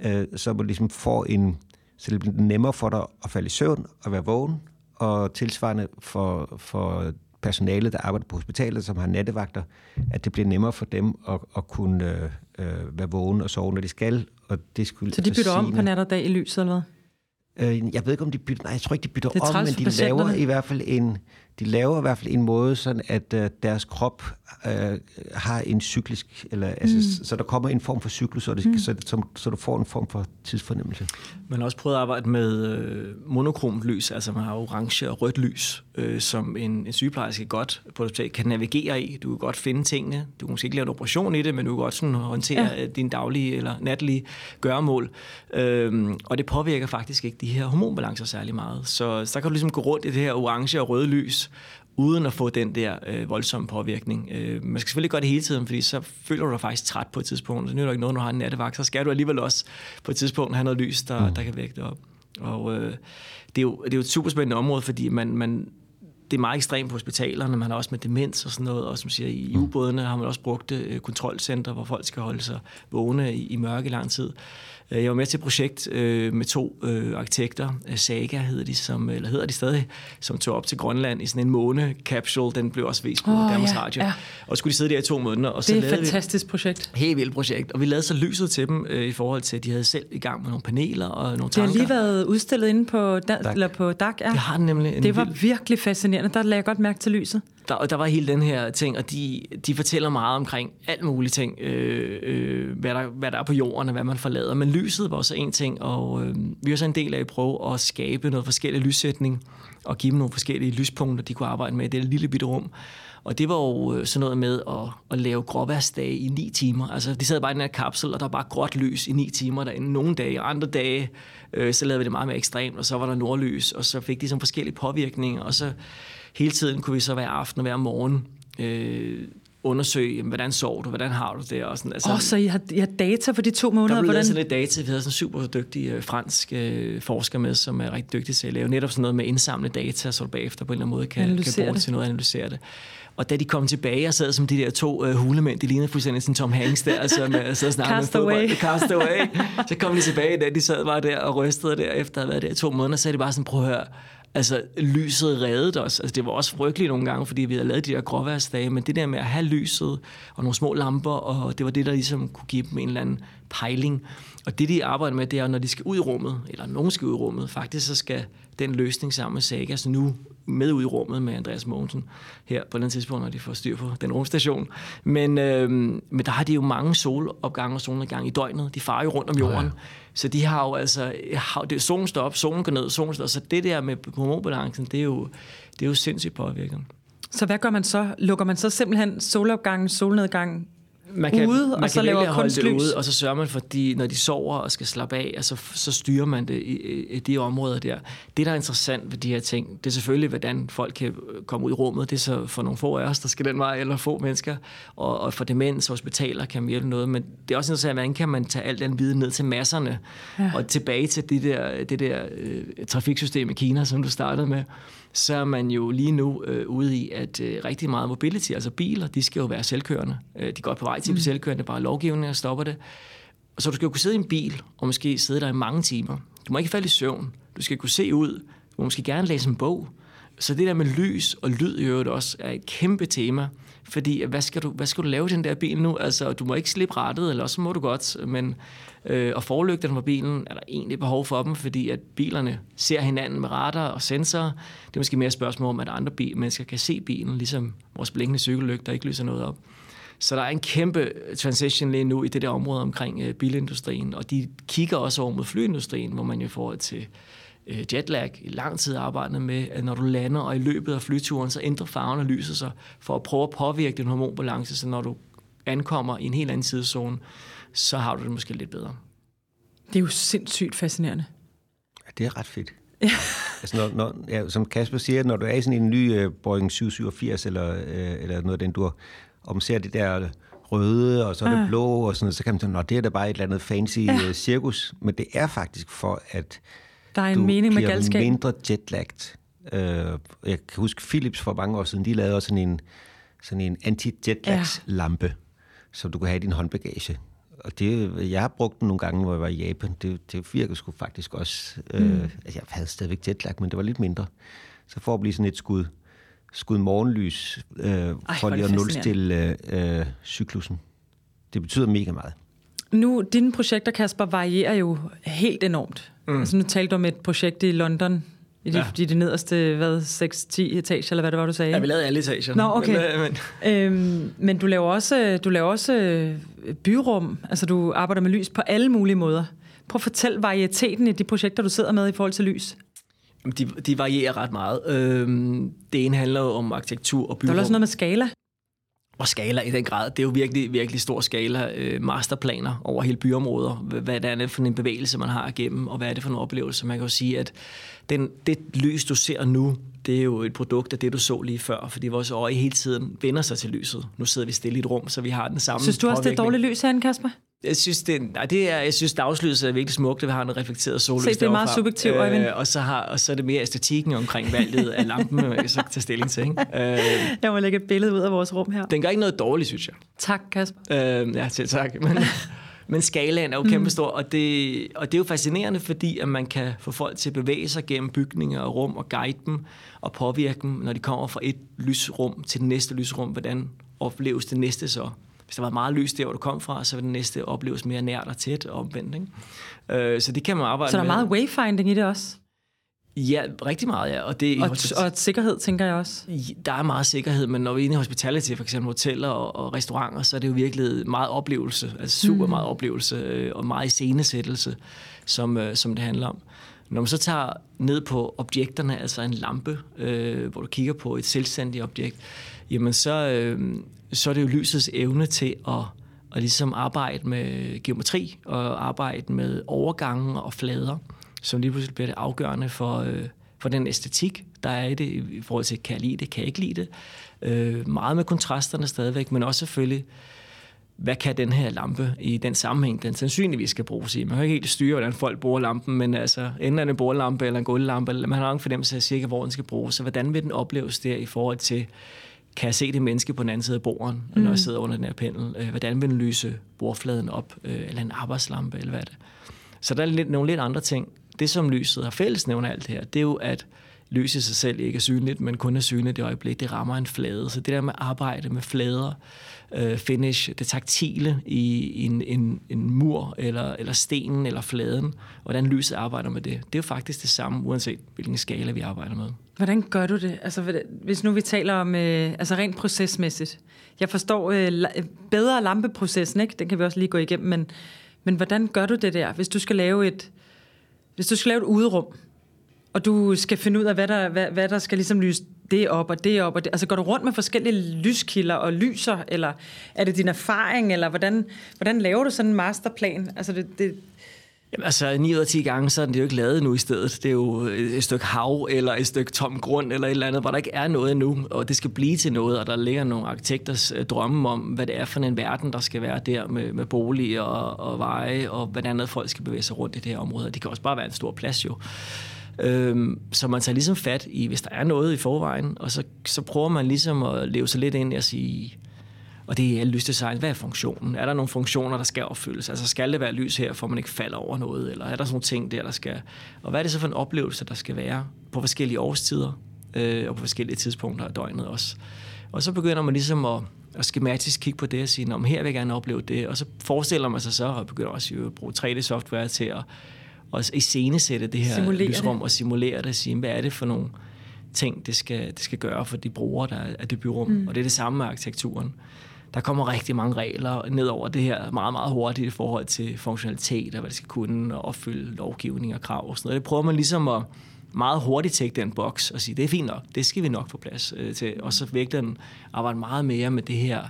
øh, så man ligesom får en, så det bliver nemmere for dig at falde i søvn og være vågen, og tilsvarende for, for personale, der arbejder på hospitalet, som har nattevagter, at det bliver nemmere for dem at, at kunne øh, øh, være vågne og sove, når de skal. Og det skulle så de bytter om på nat og dag i lyset, eller hvad? Øh, jeg ved ikke, om de bytter... Nej, jeg tror ikke, de bytter om, men de laver i hvert fald en... de laver i hvert fald en måde, sådan at øh, deres krop øh, har en cyklisk, eller, altså, mm. så der kommer en form for cyklus, så, det, mm. så, så, så du får en form for tidsfornemmelse. Man har også prøvet at arbejde med øh, monokromt lys, altså man har orange og rødt lys, øh, som en, en sygeplejerske godt på hospital kan navigere i. Du kan godt finde tingene. Du kan måske ikke lave en operation i det, men du kan godt sådan håndtere ja. din daglige eller natlige gøremål. Øh, og det påvirker faktisk ikke de her hormonbalancer særlig meget. Så, så der kan du ligesom gå rundt i det her orange og røde lys, uden at få den der øh, voldsomme påvirkning. Øh, man skal selvfølgelig gøre det hele tiden, fordi så føler du dig faktisk træt på et tidspunkt. Så er der ikke noget, når du har en nattevagt, så skal du alligevel også på et tidspunkt have noget lys, der, mm. der kan vække dig op. Og øh, det, er jo, det er jo et super spændende område, fordi man, man, det er meget ekstremt på hospitalerne, man har også med demens og sådan noget, og som siger, i mm. ubådene har man også brugt øh, kontrolcenter, hvor folk skal holde sig vågne i, i mørke lang tid. Øh, jeg var med til et projekt øh, med to øh, arkitekter, Saga hedder de, som, eller hedder de stadig, som tog op til Grønland i sådan en måne-capsule. Den blev også vist på oh, Danmarks ja, Radio. Ja. Og skulle de sidde der i to måneder. Og så det er et fantastisk vi, projekt. Helt vildt projekt. Og vi lavede så lyset til dem i forhold til, at de havde selv i gang med nogle paneler og nogle tanker. Det har lige været udstillet inde på, da, Eller på DAC. Ja. Det har den nemlig. Det var vild... virkelig fascinerende. Der lagde jeg godt mærke til lyset. Der, og der var hele den her ting, og de, de fortæller meget omkring alt muligt ting, øh, øh, hvad, der, hvad der er på jorden og hvad man forlader. Men lyset var også en ting, og øh, vi var så en del af at prøve at skabe noget forskellig lyssætning og give dem nogle forskellige lyspunkter, de kunne arbejde med i det lille bitte rum. Og det var jo øh, sådan noget med at, at lave gråværsdage i ni timer. Altså, de sad bare i den her kapsel, og der var bare gråt lys i ni timer derinde. Nogle dage, og andre dage, øh, så lavede vi det meget mere ekstremt, og så var der nordlys, og så fik de sådan forskellige påvirkninger, og så hele tiden kunne vi så hver aften og hver morgen øh, undersøge, jamen, hvordan sover du, hvordan har du det? Og sådan, altså, oh, så I har, I har data for de to måneder? Der blev hvordan? sådan lidt data. Vi havde sådan en super dygtig øh, fransk øh, forsker med, som er rigtig dygtig til at lave netop sådan noget med indsamle data, så du bagefter på en eller anden måde kan, kan bruge det til noget og analysere det. Og da de kom tilbage og sad som de der to øh, hulemænd, de lignede fuldstændig sådan Tom Hanks der, altså med sad og snakkede Cast med fodbold. Cast away. Så kom de tilbage, da de sad bare der og rystede der, efter at have været der i to måneder, så er de bare sådan, prøv at høre, altså lyset reddede os. Altså, det var også frygteligt nogle gange, fordi vi havde lavet de der gråværsdage, men det der med at have lyset og nogle små lamper, og det var det, der ligesom kunne give dem en eller anden pejling. Og det, de arbejder med, det er, når de skal ud i rummet, eller nogen skal ud i rummet, faktisk så skal den løsning sammen med Saga, nu med ud i rummet med Andreas Mogensen her på den tidspunkt, når de får styr på den rumstation. Men, øh, men der har de jo mange solopgange og solnedgang i døgnet. De farer jo rundt om jorden. Ja. Så de har jo altså, har, det, solen står op, solen går ned, solen står Så det der med hormonbalancen, det er jo, det er jo sindssygt påvirkende. Så hvad gør man så? Lukker man så simpelthen solopgang, solnedgang man kan, ude, man og så laver det ude, og så sørger man for, de, når de sover og skal slappe af, altså, så styrer man det i, i de områder der. Det, der er interessant ved de her ting, det er selvfølgelig, hvordan folk kan komme ud i rummet. Det er så for nogle få af os, der skal den vej, eller få mennesker. Og, og for demens og hospitaler kan man hjælpe noget. Men det er også interessant, hvordan kan man tage al den viden ned til masserne, ja. og tilbage til det der, det der øh, trafiksystem i Kina, som du startede med så er man jo lige nu øh, ude i, at øh, rigtig meget mobility, altså biler, de skal jo være selvkørende. Øh, de er godt på vej til at blive mm. selvkørende, bare lovgivningen stopper det. Så du skal jo kunne sidde i en bil, og måske sidde der i mange timer. Du må ikke falde i søvn. Du skal kunne se ud. Du må måske gerne læse en bog. Så det der med lys og lyd i øvrigt også er et kæmpe tema. Fordi hvad skal, du, hvad skal du lave i den der bil nu? Altså, du må ikke slippe rettet, eller også må du godt. Men, øh, og forlygterne på bilen er der egentlig behov for dem, fordi at bilerne ser hinanden med radar og sensorer. Det er måske mere et spørgsmål om, at andre bil, mennesker kan se bilen, ligesom vores blinkende cykellygter ikke lyser noget op. Så der er en kæmpe transition lige nu i det der område omkring øh, bilindustrien, og de kigger også over mod flyindustrien, hvor man jo får til øh, jetlag i lang tid arbejdet med, at når du lander, og i løbet af flyturen, så ændrer farven og lyset sig, for at prøve at påvirke din hormonbalance, så når du ankommer i en helt anden tidszone, så har du det måske lidt bedre. Det er jo sindssygt fascinerende. Ja, det er ret fedt. Ja. altså når, når, ja, som Kasper siger, når du er i sådan en ny uh, Boeing 787 eller, uh, eller noget af den, du har, og man ser det der røde, og så er det ja. blå, og sådan noget, så kan man tænke, det er da bare et eller andet fancy ja. uh, cirkus. Men det er faktisk for, at der er en du mening med galskab. mindre jetlagt. Uh, jeg kan huske, Philips for mange år siden, de lavede også sådan en, sådan en anti-jetlags-lampe, ja. som du kunne have i din håndbagage. Og det, jeg har brugt den nogle gange, hvor jeg var i Japan. Det, det virker sgu faktisk også... Øh, mm. Uh, altså, jeg havde stadigvæk jetlag, men det var lidt mindre. Så for at blive sådan et skud, skud morgenlys, øh, Ej, for lige at nulstille øh, cyklusen. Det betyder mega meget. Nu, dine projekter, Kasper, varierer jo helt enormt. Mm. Altså, nu talte du om et projekt i London, I de, Ja. de, de nederste, hvad, 6-10 etager, eller hvad det var, du sagde? Ja, vi lavede alle etager. Nå, okay. Men, men, Øhm, men du laver også, du laver også øh, byrum, altså du arbejder med lys på alle mulige måder. Prøv at fortæl varieteten i de projekter, du sidder med i forhold til lys. De, de varierer ret meget. Øhm, det ene handler jo om arkitektur og Der er byrum. også noget med skala. Og skala i den grad. Det er jo virkelig, virkelig stor skala. Øh, masterplaner over hele byområder. Hvad hvad er det for en bevægelse, man har igennem, og hvad er det for en oplevelse? Man kan jo sige, at den, det lys, du ser nu, det er jo et produkt af det, du så lige før, fordi vores øje hele tiden vender sig til lyset. Nu sidder vi stille i et rum, så vi har den samme Synes du også, det er dårligt lys herinde, Kasper? Jeg synes, det, nej, det er, jeg synes dagslys er virkelig smukt, at vi har en reflekteret sollys Se, det er meget subjektivt, Øjvind. og, så har, og så er det mere æstetikken omkring valget af lampen, man kan så tage stilling til. Ikke? Øh, Jeg må lægge et billede ud af vores rum her. den gør ikke noget dårligt, synes jeg. Tak, Kasper. Øh, ja, til tak. Men, men skalaen er jo kæmpestor, og det, og det er jo fascinerende, fordi at man kan få folk til at bevæge sig gennem bygninger og rum og guide dem og påvirke dem, når de kommer fra et lysrum til det næste lysrum. Hvordan opleves det næste så? Hvis der var meget lys der, hvor du kom fra, så vil det næste opleves mere nært og tæt og omvendt. Ikke? Øh, så det kan man arbejde Så der er med. meget wayfinding i det også. Ja, rigtig meget, ja. Og, det, Og, og sikkerhed, tænker jeg også. der er meget sikkerhed, men når vi er inde i hospitality, for eksempel hoteller og, og restauranter, så er det jo virkelig meget oplevelse, altså super meget oplevelse øh, og meget iscenesættelse, som, øh, som det handler om. Når man så tager ned på objekterne, altså en lampe, øh, hvor du kigger på et selvstændigt objekt, jamen så, øh, så er det jo lysets evne til at, at ligesom arbejde med geometri og arbejde med overgange og flader, som lige pludselig bliver det afgørende for, øh, for den æstetik, der er i det, i forhold til, kan jeg lide det, kan jeg ikke lide det. Øh, meget med kontrasterne stadigvæk, men også selvfølgelig, hvad kan den her lampe i den sammenhæng, den sandsynligvis skal bruges i. Man kan ikke helt styre, hvordan folk bruger lampen, men altså, enten er det en bordlampe eller en gulvlampe, eller man har en fornemmelse af cirka, hvor den skal bruges. Så hvordan vil den opleves der i forhold til, kan jeg se det menneske på den anden side af borden, mm. når jeg sidder under den her pendel? Øh, hvordan vil den lyse bordfladen op, øh, eller en arbejdslampe, eller hvad er det? Så der er lidt, nogle lidt andre ting. Det, som lyset har fællesnævner alt det her, det er jo, at lys i sig selv ikke er synligt, men kun er synligt i det øjeblik, det rammer en flade. Så det der med at arbejde med flader, øh, finish, det taktile i en, en, en mur, eller, eller stenen, eller fladen, hvordan lyset arbejder med det, det er jo faktisk det samme, uanset hvilken skala vi arbejder med. Hvordan gør du det? Altså, hvis nu vi taler om øh, altså rent procesmæssigt. Jeg forstår øh, la- øh, bedre lampeprocessen, ikke? Den kan vi også lige gå igennem, men, men hvordan gør du det der, hvis du skal lave et, hvis du skal lave et uderum, og du skal finde ud af, hvad der, hvad, hvad der skal ligesom lyse det op og det op. Og det. Altså går du rundt med forskellige lyskilder og lyser, eller er det din erfaring, eller hvordan, hvordan laver du sådan en masterplan? Altså det, det, Jamen, altså, 9 ud af 10 gange, så er den jo ikke lavet nu i stedet. Det er jo et stykke hav, eller et stykke tom grund, eller et eller andet, hvor der ikke er noget endnu, og det skal blive til noget, og der ligger nogle arkitekters øh, drømme om, hvad det er for en verden, der skal være der med, med boliger og, og veje, og hvordan folk skal bevæge sig rundt i det her område. Det kan også bare være en stor plads jo. Øhm, så man tager ligesom fat i, hvis der er noget i forvejen, og så, så prøver man ligesom at leve sig lidt ind i at sige, og det er lysdesign. Hvad er funktionen? Er der nogle funktioner, der skal opfyldes? Altså skal det være lys her, for man ikke falder over noget? Eller er der sådan nogle ting der, der skal... Og hvad er det så for en oplevelse, der skal være på forskellige årstider? Øh, og på forskellige tidspunkter af døgnet også. Og så begynder man ligesom at, at skematisk kigge på det og sige, om her vil jeg gerne opleve det. Og så forestiller man sig så, og begynder også at bruge 3D-software til at, at iscenesætte det her Simulere lysrum det. og simulere det og sige, hvad er det for nogle ting, det skal, det skal gøre for de brugere, der er det byrum. Mm. Og det er det samme med arkitekturen. Der kommer rigtig mange regler ned over det her meget, meget hurtigt i forhold til funktionalitet og hvad det skal kunne og opfylde lovgivning og krav og sådan noget. Det prøver man ligesom at meget hurtigt tække den boks og sige, det er fint nok, det skal vi nok få plads øh, til. Og så virkelig den arbejde meget mere med det her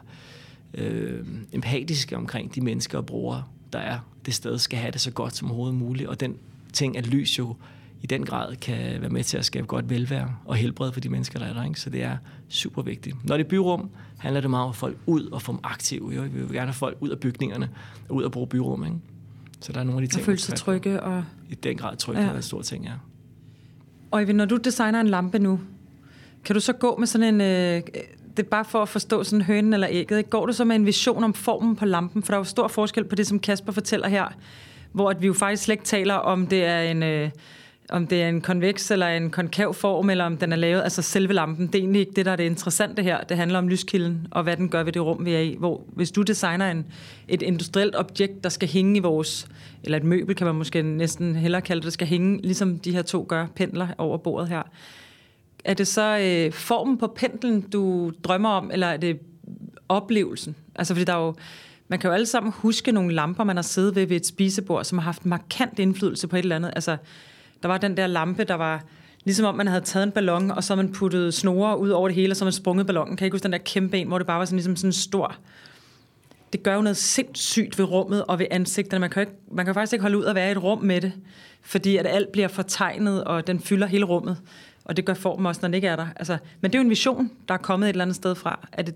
øh, empatiske omkring de mennesker og brugere, der er det sted, skal have det så godt som overhovedet muligt. Og den ting, at lys jo i den grad kan være med til at skabe godt velvære og helbred for de mennesker, der er der. Ikke? Så det er super vigtigt. Når det er byrum, handler det meget om at folk ud og få dem aktive. Jo? Vi vil gerne have folk ud af bygningerne og ud og bruge byrum. Ikke? Så der er nogle af de ting, at føle sig trygge. Og... I den grad tryghed Ja. er en stor ting, ja. Øjvind, når du designer en lampe nu, kan du så gå med sådan en... Øh, det er bare for at forstå sådan hønen eller ægget. Ikke? Går du så med en vision om formen på lampen? For der er jo stor forskel på det, som Kasper fortæller her, hvor at vi jo faktisk slet ikke taler om, det er en... Øh, om det er en konveks eller en konkav form, eller om den er lavet, altså selve lampen, det er egentlig ikke det, der er det interessante her. Det handler om lyskilden, og hvad den gør ved det rum, vi er i. Hvor hvis du designer en, et industrielt objekt, der skal hænge i vores, eller et møbel, kan man måske næsten hellere kalde det, der skal hænge, ligesom de her to gør, pendler over bordet her. Er det så øh, formen på pendlen, du drømmer om, eller er det oplevelsen? Altså, fordi der er jo, man kan jo alle sammen huske nogle lamper, man har siddet ved ved et spisebord, som har haft markant indflydelse på et eller andet. Altså, der var den der lampe, der var ligesom om man havde taget en ballon, og så man puttet snore ud over det hele, og så man sprunget ballonen. Kan I ikke huske den der kæmpe en, hvor det bare var sådan, ligesom sådan stor... Det gør jo noget sindssygt ved rummet og ved ansigterne. Man kan, ikke, man kan faktisk ikke holde ud at være i et rum med det, fordi at alt bliver fortegnet, og den fylder hele rummet. Og det gør formen også, når den ikke er der. Altså, men det er jo en vision, der er kommet et eller andet sted fra. Er det,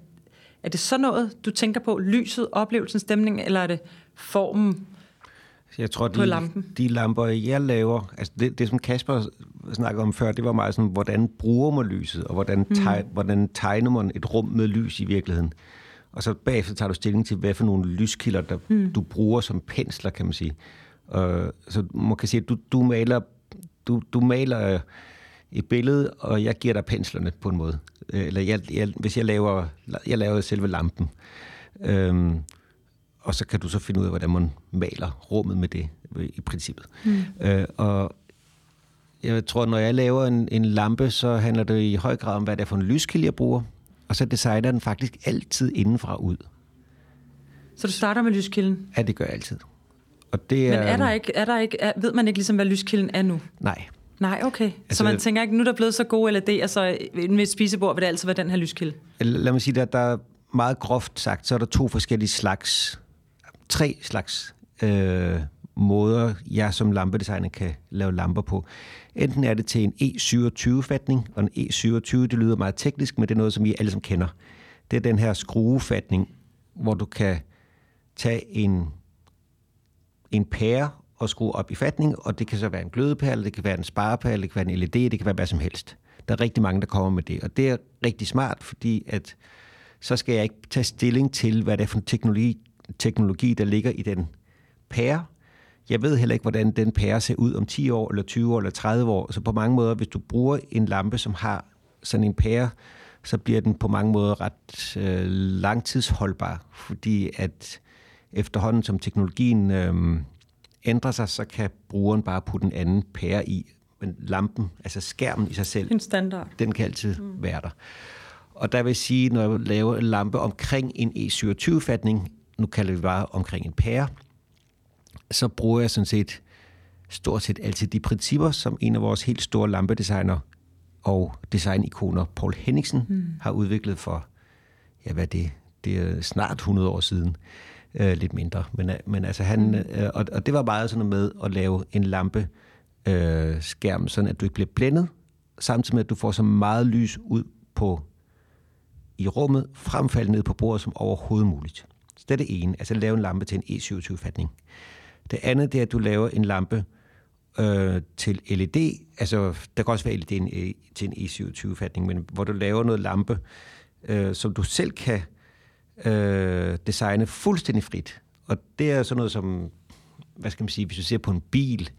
er det så noget, du tænker på? Lyset, oplevelsen, stemningen, eller er det formen, jeg tror, de, lampen. de lamper, jeg laver, altså det, det som Kasper snakkede om før, det var meget sådan, hvordan bruger man lyset, og hvordan, teg, mm. hvordan tegner man et rum med lys i virkeligheden. Og så bagefter tager du stilling til, hvad for nogle lyskilder, der mm. du bruger som pensler, kan man sige. Uh, så man kan sige, at du, du maler, du, du maler et billede, og jeg giver dig penslerne på en måde. Eller jeg, jeg, hvis jeg laver, jeg laver selve lampen. Øhm, og så kan du så finde ud af, hvordan man maler rummet med det i princippet. Mm. Øh, og jeg tror, når jeg laver en, en lampe, så handler det i høj grad om, hvad det er for en lyskilde, jeg bruger. Og så designer den faktisk altid indenfra ud. Så du starter med lyskilden? Ja, det gør jeg altid. Og det er, Men er der ikke, er der ikke, er, ved man ikke ligesom, hvad lyskilden er nu? Nej. Nej, okay. Altså, så man tænker ikke, nu er der blevet så gode LED'er, så med et spisebord vil det altid være den her lyskilde? Lad mig sige, at der er meget groft sagt, så er der to forskellige slags tre slags øh, måder, jeg som lampedesigner kan lave lamper på. Enten er det til en E27-fatning, og en E27, det lyder meget teknisk, men det er noget, som I alle som kender. Det er den her skruefatning, hvor du kan tage en, en pære og skrue op i fatning, og det kan så være en glødepære, det kan være en sparepære, det kan være en LED, det kan være hvad som helst. Der er rigtig mange, der kommer med det, og det er rigtig smart, fordi at så skal jeg ikke tage stilling til, hvad det er for en teknologi, teknologi, der ligger i den pære. Jeg ved heller ikke, hvordan den pære ser ud om 10 år, eller 20 år, eller 30 år. Så på mange måder, hvis du bruger en lampe, som har sådan en pære, så bliver den på mange måder ret øh, langtidsholdbar, fordi at efterhånden som teknologien øh, ændrer sig, så kan brugeren bare putte en anden pære i. Men lampen, altså skærmen i sig selv, en standard. den kan altid mm. være der. Og der vil sige, når jeg laver en lampe omkring en E27-fatning, nu kalder vi bare omkring en pære, så bruger jeg sådan set stort set altid de principper, som en af vores helt store lampedesigner og designikoner, Paul Henningsen, mm. har udviklet for, ja, hvad det, det er snart 100 år siden. Øh, lidt mindre. Men, øh, men altså han, mm. øh, og, og det var meget sådan noget med at lave en lampe øh, skærm, sådan at du ikke bliver blændet, samtidig med, at du får så meget lys ud på i rummet, fremfaldet ned på bordet som overhovedet muligt. Så det er det ene, altså lave en lampe til en E27-fatning. Det andet, det er, at du laver en lampe øh, til LED, altså der kan også være LED en, øh, til en E27-fatning, men hvor du laver noget lampe, øh, som du selv kan øh, designe fuldstændig frit. Og det er sådan noget som, hvad skal man sige, hvis du ser på en bil,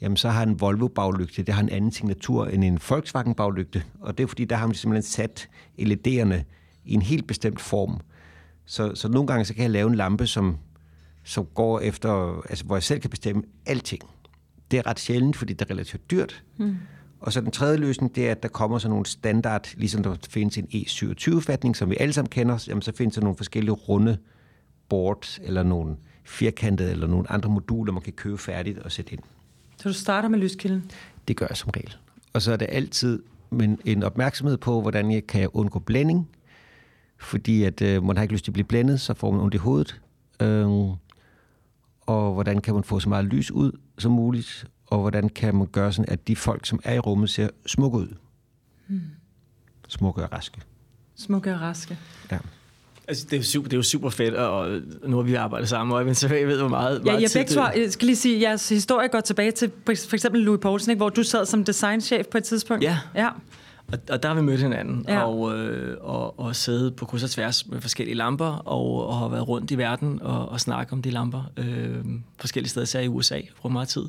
jamen så har en Volvo-baglygte, det har en anden signatur end en Volkswagen-baglygte. Og det er fordi, der har man simpelthen sat LED'erne i en helt bestemt form. Så, så nogle gange så kan jeg lave en lampe, som, som går efter, altså hvor jeg selv kan bestemme alting. Det er ret sjældent, fordi det er relativt dyrt. Mm. Og så den tredje løsning, det er, at der kommer sådan nogle standard, ligesom der findes en E27-fatning, som vi alle sammen kender, jamen så findes der nogle forskellige runde board, eller nogle firkantede, eller nogle andre moduler, man kan købe færdigt og sætte ind. Så du starter med lyskilden? Det gør jeg som regel. Og så er det altid men en opmærksomhed på, hvordan jeg kan undgå blænding, fordi at øh, man har ikke lyst til at blive blændet, så får man ondt i hovedet. Øh, og hvordan kan man få så meget lys ud som muligt, og hvordan kan man gøre sådan, at de folk, som er i rummet, ser smukke ud. Hmm. Smukke og raske. Smukke og raske. Ja. Altså, det, er jo super, det er jo super fedt, og nu har vi arbejdet sammen, men så jeg ved, hvor meget, meget ja, jeg, begge to, jeg skal lige sige, at jeres historie går tilbage til for eksempel Louis Poulsen, ikke, hvor du sad som designchef på et tidspunkt. Ja. ja. Og, og der har vi mødt hinanden ja. og, øh, og, og siddet på kryds og tværs med forskellige lamper og, og har været rundt i verden og, og snakket om de lamper øh, forskellige steder, især i USA, for meget tid.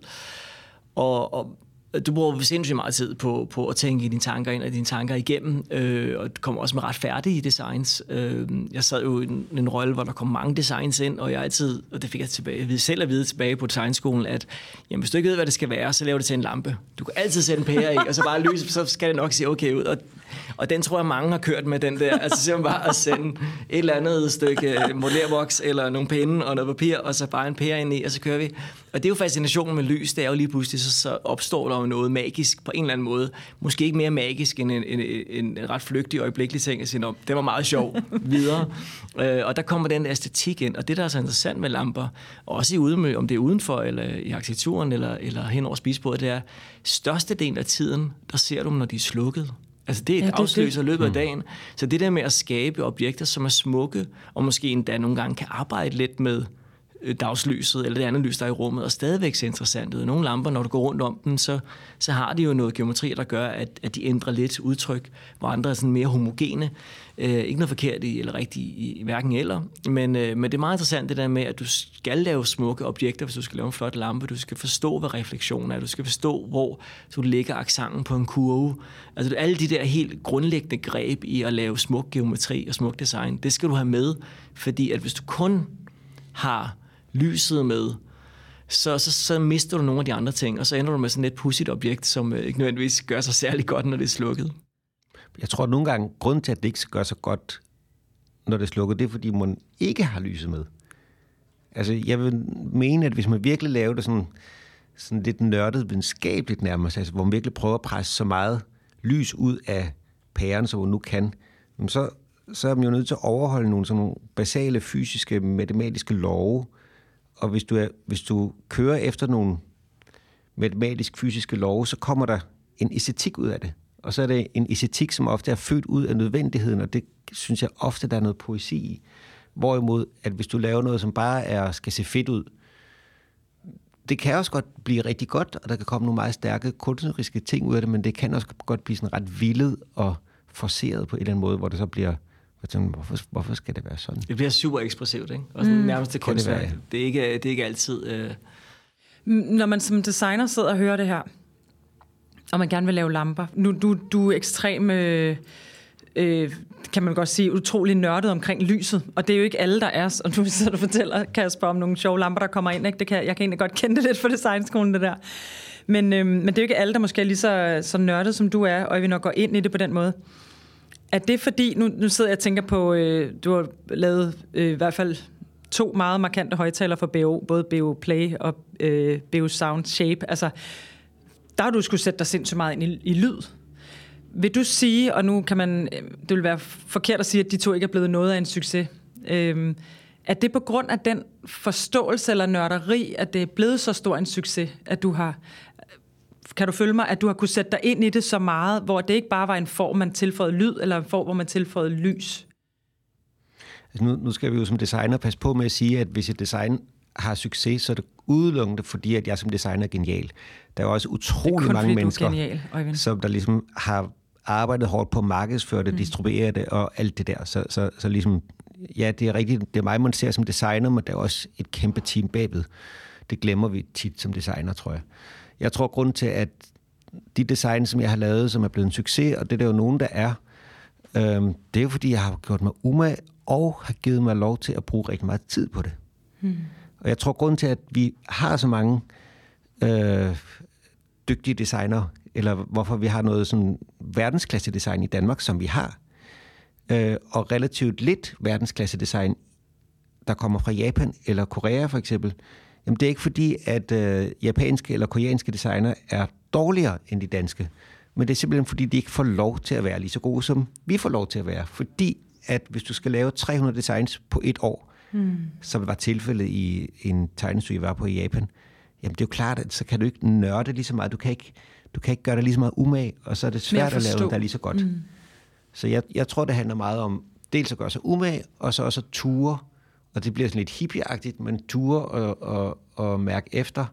Og, og Øh, du bruger sindssygt meget tid på, på at tænke i dine tanker ind og dine tanker igennem, øh, og du kommer også med ret færdige designs. Øh, jeg sad jo i en, en rolle, hvor der kom mange designs ind, og jeg altid, og det fik jeg tilbage, jeg selv at vide tilbage på designskolen, at jamen, hvis du ikke ved, hvad det skal være, så laver det til en lampe. Du kan altid sætte en pære i, og så bare lyse, så skal det nok se okay ud. Og, og den tror jeg, mange har kørt med den der, altså simpelthen bare at sende et eller andet stykke øh, modellervoks, eller nogle pinde og noget papir, og så bare en pære ind i, og så kører vi. Og det er jo fascinationen med lys, det er jo lige pludselig, så, så opstår der jo noget magisk på en eller anden måde. Måske ikke mere magisk end en, en, en, en ret flygtig øjeblikkelig ting at sige, det var meget sjov videre. Øh, og der kommer den der æstetik ind, og det der er så interessant med lamper, også i udmø, om det er udenfor, eller i arkitekturen, eller, eller hen over spisebordet, det er, størstedelen af tiden, der ser du dem, når de er slukket. Altså det er et ja, afsløs i løbet af mm. dagen. Så det der med at skabe objekter, som er smukke, og måske endda nogle gange kan arbejde lidt med Øh, dagslyset eller det andet lys, der er i rummet, og stadigvæk ser interessant ud. Nogle lamper, når du går rundt om den, så, så har de jo noget geometri, der gør, at, at de ændrer lidt udtryk, hvor andre er sådan mere homogene. Øh, ikke noget forkert i, eller rigtigt i, i hverken eller, men, øh, men det er meget interessant det der med, at du skal lave smukke objekter, hvis du skal lave en flot lampe. Du skal forstå, hvad refleksion er. Du skal forstå, hvor du lægger aksangen på en kurve. Altså alle de der helt grundlæggende greb i at lave smuk geometri og smuk design, det skal du have med, fordi at hvis du kun har lyset med, så, så, så mister du nogle af de andre ting, og så ender du med sådan et pudsigt objekt, som øh, ikke nødvendigvis gør sig særlig godt, når det er slukket. Jeg tror at nogle gange, grund til, at det ikke gør sig godt, når det er slukket, det er, fordi man ikke har lyset med. Altså, jeg vil mene, at hvis man virkelig laver det sådan, sådan lidt nørdet videnskabeligt nærmest, altså, hvor man virkelig prøver at presse så meget lys ud af pæren, som man nu kan, så, så er man jo nødt til at overholde nogle, sådan nogle basale fysiske, matematiske love, og hvis du, er, hvis du kører efter nogle matematisk-fysiske love, så kommer der en æstetik ud af det. Og så er det en æstetik, som ofte er født ud af nødvendigheden, og det synes jeg ofte, der er noget poesi i. Hvorimod, at hvis du laver noget, som bare er, skal se fedt ud, det kan også godt blive rigtig godt, og der kan komme nogle meget stærke kunstneriske ting ud af det, men det kan også godt blive sådan ret vildet og forceret på en eller anden måde, hvor det så bliver og tænkte, hvorfor, hvorfor skal det være sådan? Det bliver super ekspressivt, ikke? Og sådan mm. nærmest til kunstværk. Det, det, er ikke, det er ikke altid... Øh... Når man som designer sidder og hører det her, og man gerne vil lave lamper. Nu, du, du er ekstrem, øh, øh, kan man godt sige, utrolig nørdet omkring lyset. Og det er jo ikke alle, der er. Og nu sidder du og fortæller, Kasper, om nogle sjove lamper, der kommer ind. Ikke? Det kan, jeg kan egentlig godt kende det lidt for designskolen, det der. Men, øh, men det er jo ikke alle, der måske er lige så, så nørdet, som du er, og vi nok går ind i det på den måde. Er det fordi, nu, nu sidder jeg og tænker på, øh, du har lavet øh, i hvert fald to meget markante højtaler for BO, både BO Play og øh, BO Sound Shape. Altså, der har du skulle sætte dig sindssygt meget ind i, i lyd. Vil du sige, og nu kan man, øh, det vil være forkert at sige, at de to ikke er blevet noget af en succes, øh, er det på grund af den forståelse eller nørderi, at det er blevet så stor en succes, at du har kan du følge mig, at du har kunne sætte dig ind i det så meget, hvor det ikke bare var en form, man tilføjede lyd, eller en form, hvor man tilføjede lys? Altså nu, nu skal vi jo som designer passe på med at sige, at hvis et design har succes, så er det udelukkende fordi, at jeg som designer er genial. Der er jo også utrolig mange mennesker, genial, som der ligesom har arbejdet hårdt på at markedsføre det, mm. distribuere det og alt det der. Så, så, så ligesom, ja, det er rigtigt, det er mig, man ser som designer, men der er også et kæmpe team bagved. Det glemmer vi tit som designer, tror jeg. Jeg tror, grund til, at de design, som jeg har lavet, som er blevet en succes, og det er der jo nogen, der er, øhm, det er jo fordi, jeg har gjort mig umage og har givet mig lov til at bruge rigtig meget tid på det. Hmm. Og jeg tror, grund til, at vi har så mange øh, dygtige designer, eller hvorfor vi har noget sådan verdensklasse design i Danmark, som vi har, øh, og relativt lidt verdensklasse design, der kommer fra Japan eller Korea for eksempel, Jamen det er ikke fordi, at øh, japanske eller koreanske designer er dårligere end de danske. Men det er simpelthen fordi, de ikke får lov til at være lige så gode, som vi får lov til at være. Fordi at hvis du skal lave 300 designs på et år, mm. som var tilfældet i en tegnestue, jeg var på i Japan, jamen det er jo klart, at så kan du ikke nørde lige så meget. Du kan ikke, du kan ikke gøre det lige så meget umag, og så er det svært at, lave det lige så godt. Mm. Så jeg, jeg tror, det handler meget om dels at gøre sig umag, og så også at ture og det bliver sådan lidt hippieagtigt, men ture og, og, og mærke efter,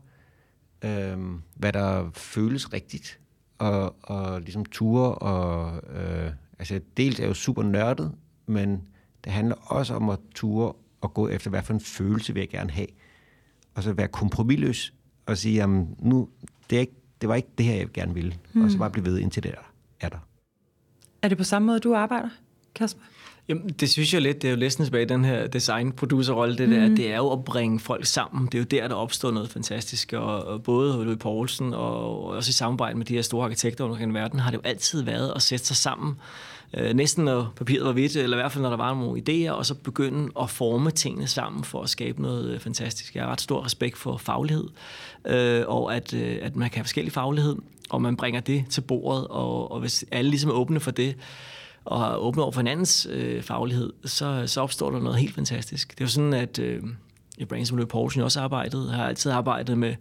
øhm, hvad der føles rigtigt, og, og ligesom ture, og øh, altså dels er jo super nørdet, men det handler også om at ture og gå efter, hvad for en følelse vil jeg gerne have, og så være kompromilløs, og sige, jamen nu, det er ikke, det det var ikke det her, jeg gerne ville. Mm. Og så bare blive ved, indtil det er der. Er det på samme måde, du arbejder, Kasper? Jamen, det synes jeg lidt, det er jo næsten tilbage den her design-producer-rolle, det der, mm. det er jo at bringe folk sammen. Det er jo der, der opstår noget fantastisk, og, og både Louis Poulsen og også i samarbejde med de her store arkitekter under verden, har det jo altid været at sætte sig sammen, øh, næsten når papiret var hvidt, eller i hvert fald når der var nogle idéer, og så begynde at forme tingene sammen for at skabe noget øh, fantastisk. Jeg har ret stor respekt for faglighed, øh, og at, øh, at man kan have forskellig faglighed, og man bringer det til bordet, og, og hvis alle ligesom er åbne for det, og er åbne over for hinandens øh, faglighed, så, så opstår der noget helt fantastisk. Det er jo sådan, at øh, i Brains Løb Poulsen også arbejdet, har altid arbejdet med,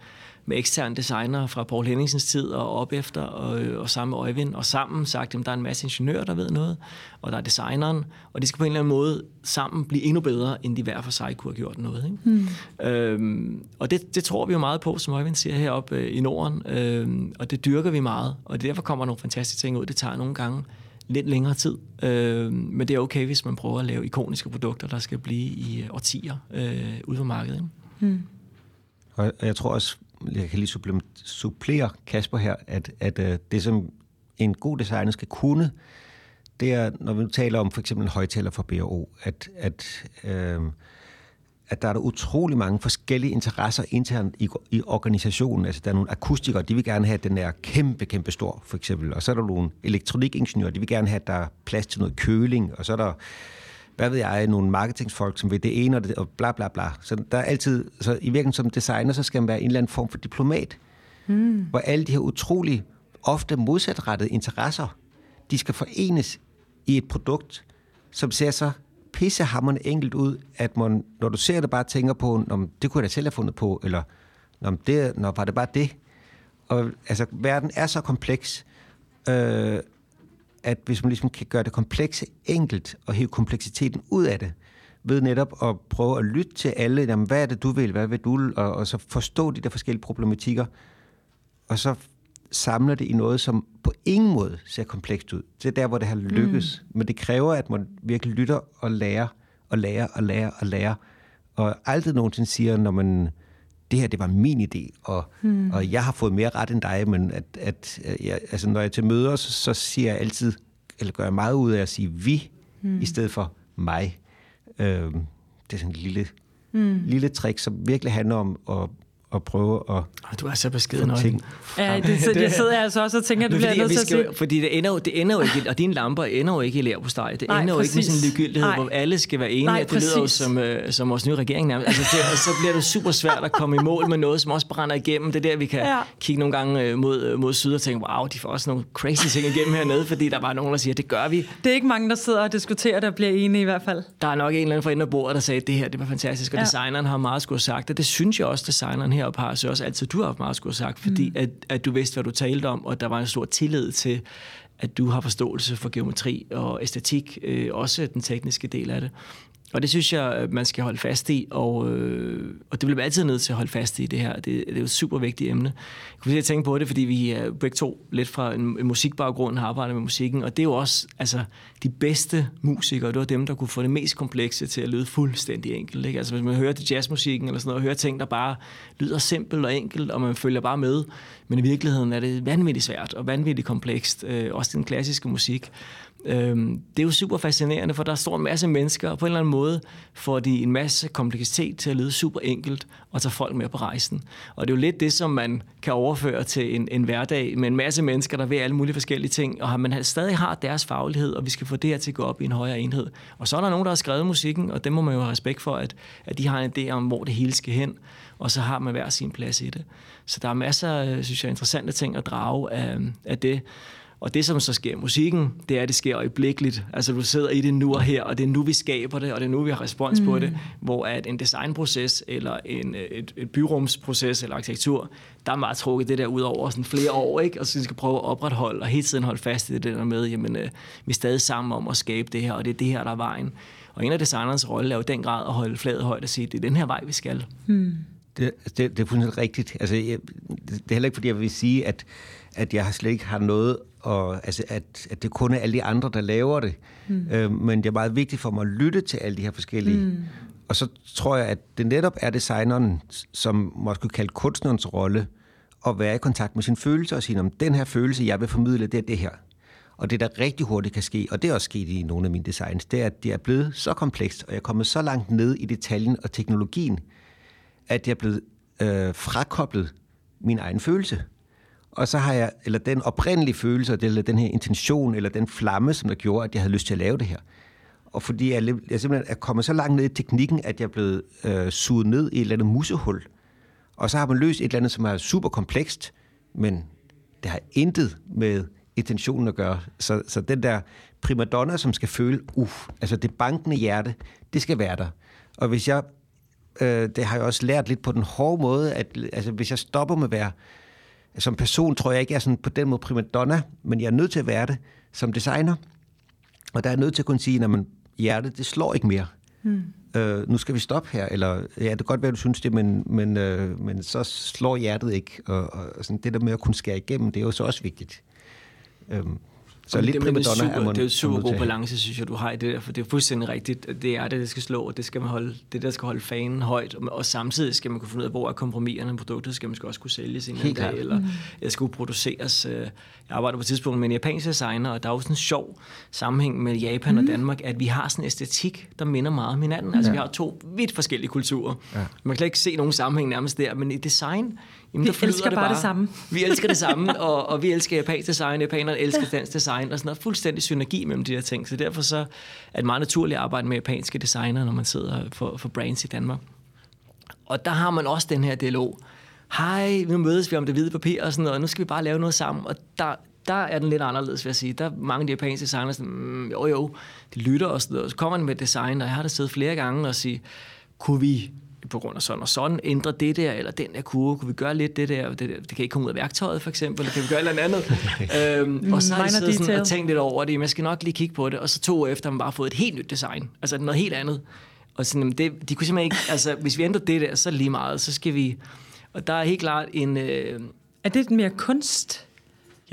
med eksterne designer fra Paul Henningsens tid og op efter, og, og sammen med Øjvind, og sammen sagt, at der er en masse ingeniører, der ved noget, og der er designeren, og de skal på en eller anden måde sammen blive endnu bedre, end de hver for sig kunne have gjort noget. Ikke? Mm. Øhm, og det, det tror vi jo meget på, som Øjvind siger heroppe øh, i Norden, øhm, og det dyrker vi meget, og derfor kommer nogle fantastiske ting ud. Det tager nogle gange lidt længere tid. Øh, men det er okay, hvis man prøver at lave ikoniske produkter, der skal blive i øh, årtier øh, ude på markedet. Mm. Og jeg tror også, jeg kan lige supplere Kasper her, at, at uh, det, som en god designer skal kunne, det er, når vi taler om for eksempel en højtaler for BO, at, at øh, at der er der utrolig mange forskellige interesser internt i, i organisationen. Altså, der er nogle akustikere, de vil gerne have, at den er kæmpe, kæmpe stor, for eksempel. Og så er der nogle elektronikingeniører, de vil gerne have, at der er plads til noget køling. Og så er der, hvad ved jeg, nogle marketingsfolk, som vil det ene og, det, og bla bla bla. Så der er altid, så i virkeligheden som designer, så skal man være en eller anden form for diplomat. Mm. Hvor alle de her utrolig ofte modsatrettede interesser, de skal forenes i et produkt, som ser så pissehammerende enkelt ud, at man, når du ser det, bare tænker på, om det kunne jeg da selv have fundet på, eller om det, når var det bare det. Og altså, verden er så kompleks, øh, at hvis man ligesom kan gøre det komplekse enkelt, og hæve kompleksiteten ud af det, ved netop at prøve at lytte til alle, jamen, hvad er det, du vil, hvad vil du, og, og så forstå de der forskellige problematikker, og så samler det i noget, som på ingen måde ser komplekst ud. Det er der, hvor det har lykkes. Mm. Men det kræver, at man virkelig lytter og lærer, og lærer, og lærer, og lærer. Og aldrig nogensinde siger, når man, det her, det var min idé, og, mm. og jeg har fået mere ret end dig, men at, at jeg, altså, når jeg er til møder, så, så siger jeg altid, eller gør jeg meget ud af at sige vi, mm. i stedet for mig. Øhm, det er sådan en lille, mm. lille trick, som virkelig handler om at at prøve at... Du er så beskeden noget. Ting. Ja, det, så, jeg sidder altså også og tænker, at du bliver nødt til at sige... Fordi det ender, det ender jo ikke, og dine lamper ender jo ikke i lær på steg. Det Nej, ender jo ikke med sådan en ligegyldighed, hvor alle skal være enige. Nej, det lyder jo som, uh, som vores nye regering nærmest. Altså, det, og så bliver det super svært at komme i mål med noget, som også brænder igennem. Det er der, vi kan ja. kigge nogle gange uh, mod, uh, mod syd og tænke, wow, de får også nogle crazy ting igennem hernede, fordi der er bare nogen, der siger, det gør vi. Det er ikke mange, der sidder og diskuterer, der bliver enige i hvert fald. Der er nok en eller anden fra bordet, der sagde, det her det var fantastisk, og ja. designeren har meget skulle have sagt, og det synes jeg også, designeren heroppe har, så også altid du har haft meget skulle sagt, fordi mm. at, at du vidste, hvad du talte om, og der var en stor tillid til, at du har forståelse for geometri og æstetik, øh, også den tekniske del af det. Og det synes jeg, man skal holde fast i, og, øh, og det bliver man altid nødt til at holde fast i det her. Det, det er jo et super vigtigt emne. Jeg kunne tænke på det, fordi vi er begge to lidt fra en, en musikbaggrund, har arbejdet med musikken, og det er jo også altså, de bedste musikere, det var dem, der kunne få det mest komplekse til at lyde fuldstændig enkelt. Ikke? Altså hvis man hører til jazzmusikken eller sådan noget, og hører ting, der bare lyder simpelt og enkelt, og man følger bare med, men i virkeligheden er det vanvittigt svært og vanvittigt komplekst, øh, også den klassiske musik. Øhm, det er jo super fascinerende, for der står en masse mennesker, og på en eller anden måde får de en masse kompleksitet til at lyde super enkelt og tage folk med på rejsen. Og det er jo lidt det, som man kan overføre til en, en hverdag med en masse mennesker, der ved alle mulige forskellige ting, og man stadig har deres faglighed, og vi skal få det her til at gå op i en højere enhed. Og så er der nogen, der har skrevet musikken, og dem må man jo have respekt for, at, at de har en idé om, hvor det hele skal hen, og så har man hver sin plads i det. Så der er masser, øh, synes jeg, interessante ting at drage af, af det. Og det, som så sker i musikken, det er, at det sker øjeblikkeligt. Altså, du sidder i det nu og her, og det er nu, vi skaber det, og det er nu, vi har respons mm. på det. Hvor at en designproces, eller en, et, et byrumsproces, eller arkitektur, der er meget trukket det der ud over sådan flere år, ikke? og så skal prøve at opretholde, og hele tiden holde fast i det der med, jamen, øh, vi er stadig sammen om at skabe det her, og det er det her, der er vejen. Og en af designernes rolle er jo den grad at holde fladet højt og sige, det er den her vej, vi skal. Mm. Det, det, det er fuldstændig rigtigt. Altså, jeg, det er heller ikke, fordi jeg vil sige, at, at jeg slet ikke har noget og altså, at, at det kun er alle de andre, der laver det. Mm. Øh, men det er meget vigtigt for mig at lytte til alle de her forskellige. Mm. Og så tror jeg, at det netop er designeren, som måske kunne kalde kunstnerens rolle, at være i kontakt med sin følelse og sige, om den her følelse, jeg vil formidle, det er det her. Og det, der rigtig hurtigt kan ske, og det er også sket i nogle af mine designs, det er, at det er blevet så komplekst, og jeg er kommet så langt ned i detaljen og teknologien, at jeg er blevet øh, frakoblet min egen følelse. Og så har jeg, eller den oprindelige følelse, eller den her intention, eller den flamme, som der gjorde, at jeg havde lyst til at lave det her. Og fordi jeg, jeg simpelthen er kommet så langt ned i teknikken, at jeg er blevet øh, suget ned i et eller andet musehul. Og så har man løst et eller andet, som er super komplekst, men det har intet med intentionen at gøre. Så, så den der primadonna, som skal føle, uff, altså det bankende hjerte, det skal være der. Og hvis jeg, øh, det har jeg også lært lidt på den hårde måde, at altså, hvis jeg stopper med at være, som person tror jeg ikke, jeg er sådan på den måde primadonna, men jeg er nødt til at være det som designer. Og der er jeg nødt til at kunne sige, at man, hjertet, det slår ikke mere. Mm. Øh, nu skal vi stoppe her, eller ja, det kan godt være, du synes det, men, men, øh, men så slår hjertet ikke. Og, og sådan, det der med at kunne skære igennem, det er jo så også vigtigt. Øhm, så det, lidt det, det, er super, er man, det er jo super god balance, synes jeg, du har i det der, for det er fuldstændig rigtigt. Det er det, der skal slå, og det skal man holde, det der skal holde fanen højt, og, og samtidig skal man kunne finde ud af, hvor er kompromiserne, produktet skal man skal også kunne sælges en eller dag, eller, mm. eller skal produceres. Øh, jeg arbejder på et tidspunkt med en japansk designer, og der er jo sådan en sjov sammenhæng med Japan mm. og Danmark, at vi har sådan en æstetik, der minder meget om hinanden. Altså, ja. vi har to vidt forskellige kulturer. Ja. Man kan ikke se nogen sammenhæng nærmest der, men i design, Jamen, vi elsker det bare, bare det samme. Vi elsker det samme, og, og vi elsker japansk design, japanerne elsker dansk design, og sådan noget fuldstændig synergi mellem de her ting. Så derfor så er det meget naturligt at arbejde med japanske designer, når man sidder for, for brands i Danmark. Og der har man også den her dialog. Hej, nu mødes vi om det hvide papir og sådan noget, og nu skal vi bare lave noget sammen. Og der, der er den lidt anderledes, vil jeg sige. Der er mange af de japanske designere, sådan, mm, jo jo, de lytter og sådan noget. Og så kommer de med design, og jeg har da siddet flere gange og sige, kunne vi på grund af sådan og sådan, ændre det der, eller den der kurve, kunne vi gøre lidt det der, det, der, det kan ikke komme ud af værktøjet for eksempel, eller kan vi gøre et eller andet. øhm, og så har jeg siddet sådan og tænkt lidt over det, jeg skal nok lige kigge på det, og så to år efter har man bare fået et helt nyt design, altså noget helt andet. Og sådan, det, de kunne simpelthen ikke, altså hvis vi ændrer det der, så lige meget, så skal vi, og der er helt klart en... Øh, er det mere kunst?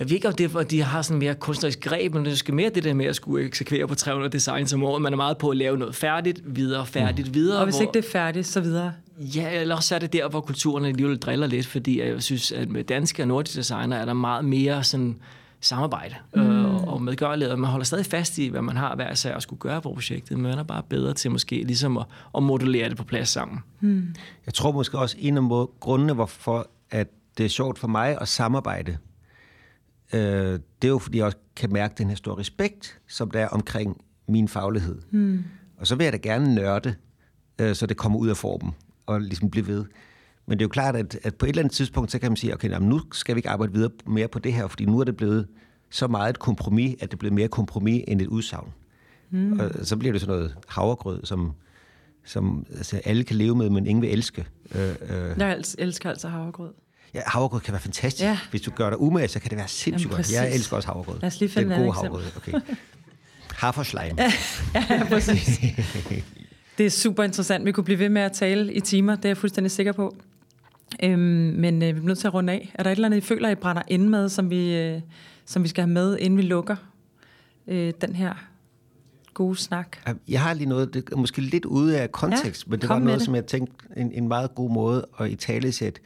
Jeg ved ikke, om det er, for, de har sådan mere kunstnerisk greb, men det skal mere det der med at skulle eksekvere på 300 design som år. Man er meget på at lave noget færdigt, videre, færdigt, mm. videre. Og hvis hvor, ikke det er færdigt, så videre? Ja, eller også er det der, hvor kulturen alligevel driller lidt, fordi jeg synes, at med danske og nordiske designer er der meget mere sådan samarbejde mm. øh, og medgørlighed. Man holder stadig fast i, hvad man har hver sag at skulle gøre på projektet, men man er bare bedre til måske ligesom at, at modellere det på plads sammen. Mm. Jeg tror måske også en af grundene, hvorfor at det er sjovt for mig at samarbejde øh, det er jo, fordi jeg også kan mærke den her store respekt, som der er omkring min faglighed. Mm. Og så vil jeg da gerne nørde, øh, så det kommer ud af formen og ligesom blive ved. Men det er jo klart, at, at på et eller andet tidspunkt, så kan man sige, okay, jamen, nu skal vi ikke arbejde videre mere på det her, fordi nu er det blevet så meget et kompromis, at det bliver mere kompromis end et udsagn. Mm. Og så bliver det sådan noget havregrød, som, som altså, alle kan leve med, men ingen vil elske. Øh, øh. Jeg elsker altså havregrød. Ja, havregrød kan være fantastisk. Ja. Hvis du gør dig umage, så kan det være sindssygt godt. Jeg elsker også havregrød. Lad os lige finde Den gode havregrød. Okay. Haferschleim. ja, ja, præcis. Det er super interessant. Vi kunne blive ved med at tale i timer, det er jeg fuldstændig sikker på. Øhm, men øh, vi er nødt til at runde af. Er der et eller andet, I føler, I brænder ind med, som vi, øh, som vi skal have med, inden vi lukker øh, den her gode snak? Jeg har lige noget, det er måske lidt ude af kontekst, ja, men det var noget, det. som jeg tænkte, en, en meget god måde at i tale sætte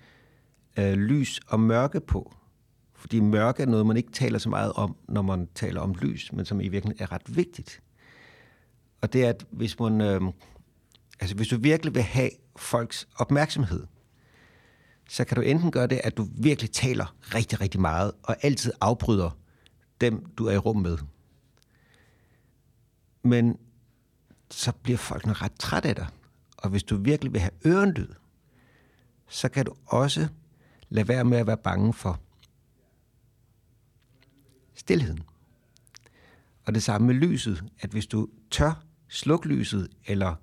øh, lys og mørke på. Fordi mørke er noget, man ikke taler så meget om, når man taler om lys, men som i virkeligheden er ret vigtigt. Og det er, at hvis man... Øh, altså, hvis du virkelig vil have folks opmærksomhed, så kan du enten gøre det, at du virkelig taler rigtig, rigtig meget, og altid afbryder dem, du er i rum med. Men så bliver folk nok ret træt af dig. Og hvis du virkelig vil have ørenlyd, så kan du også lad være med at være bange for stilheden. Og det samme med lyset, at hvis du tør slukke lyset, eller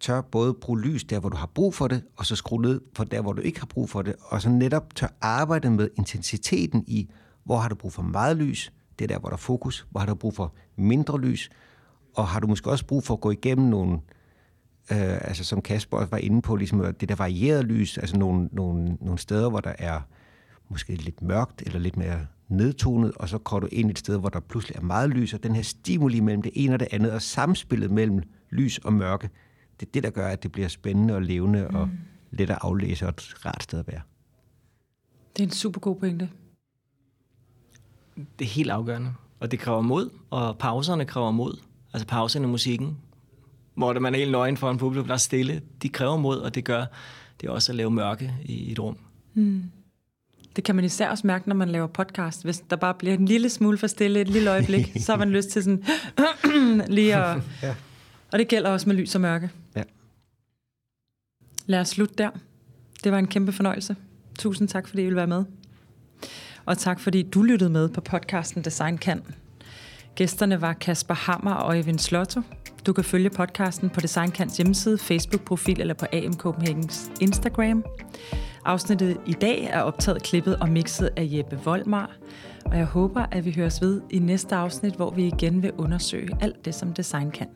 tør både bruge lys der, hvor du har brug for det, og så skrue ned for der, hvor du ikke har brug for det, og så netop tør arbejde med intensiteten i, hvor har du brug for meget lys, det er der, hvor der er fokus, hvor har du brug for mindre lys, og har du måske også brug for at gå igennem nogle øh, altså som Kasper var inde på, ligesom det der varierede lys, altså nogle, nogle, nogle steder, hvor der er måske lidt mørkt eller lidt mere nedtonet, og så går du ind i et sted, hvor der pludselig er meget lys, og den her stimuli mellem det ene og det andet, og samspillet mellem lys og mørke, det er det, der gør, at det bliver spændende og levende mm. og let at aflæse og et rart sted at være. Det er en super god pointe. Det er helt afgørende. Og det kræver mod, og pauserne kræver mod. Altså pauserne i musikken, hvor man er helt nøgen for en publikum, der er stille. De kræver mod, og det gør det er også at lave mørke i et rum. Mm. Det kan man især også mærke, når man laver podcast. Hvis der bare bliver en lille smule for stille et lille øjeblik, så har man lyst til sådan lige at... ja. Og det gælder også med lys og mørke. Ja. Lad os slutte der. Det var en kæmpe fornøjelse. Tusind tak, fordi I ville være med. Og tak, fordi du lyttede med på podcasten Design Kan. Gæsterne var Kasper Hammer og Evin Slotto. Du kan følge podcasten på Designkants hjemmeside, Facebook-profil eller på AM Copenhagens Instagram. Afsnittet i dag er optaget, klippet og mixet af Jeppe Voldmar, og jeg håber, at vi høres ved i næste afsnit, hvor vi igen vil undersøge alt det, som design kan.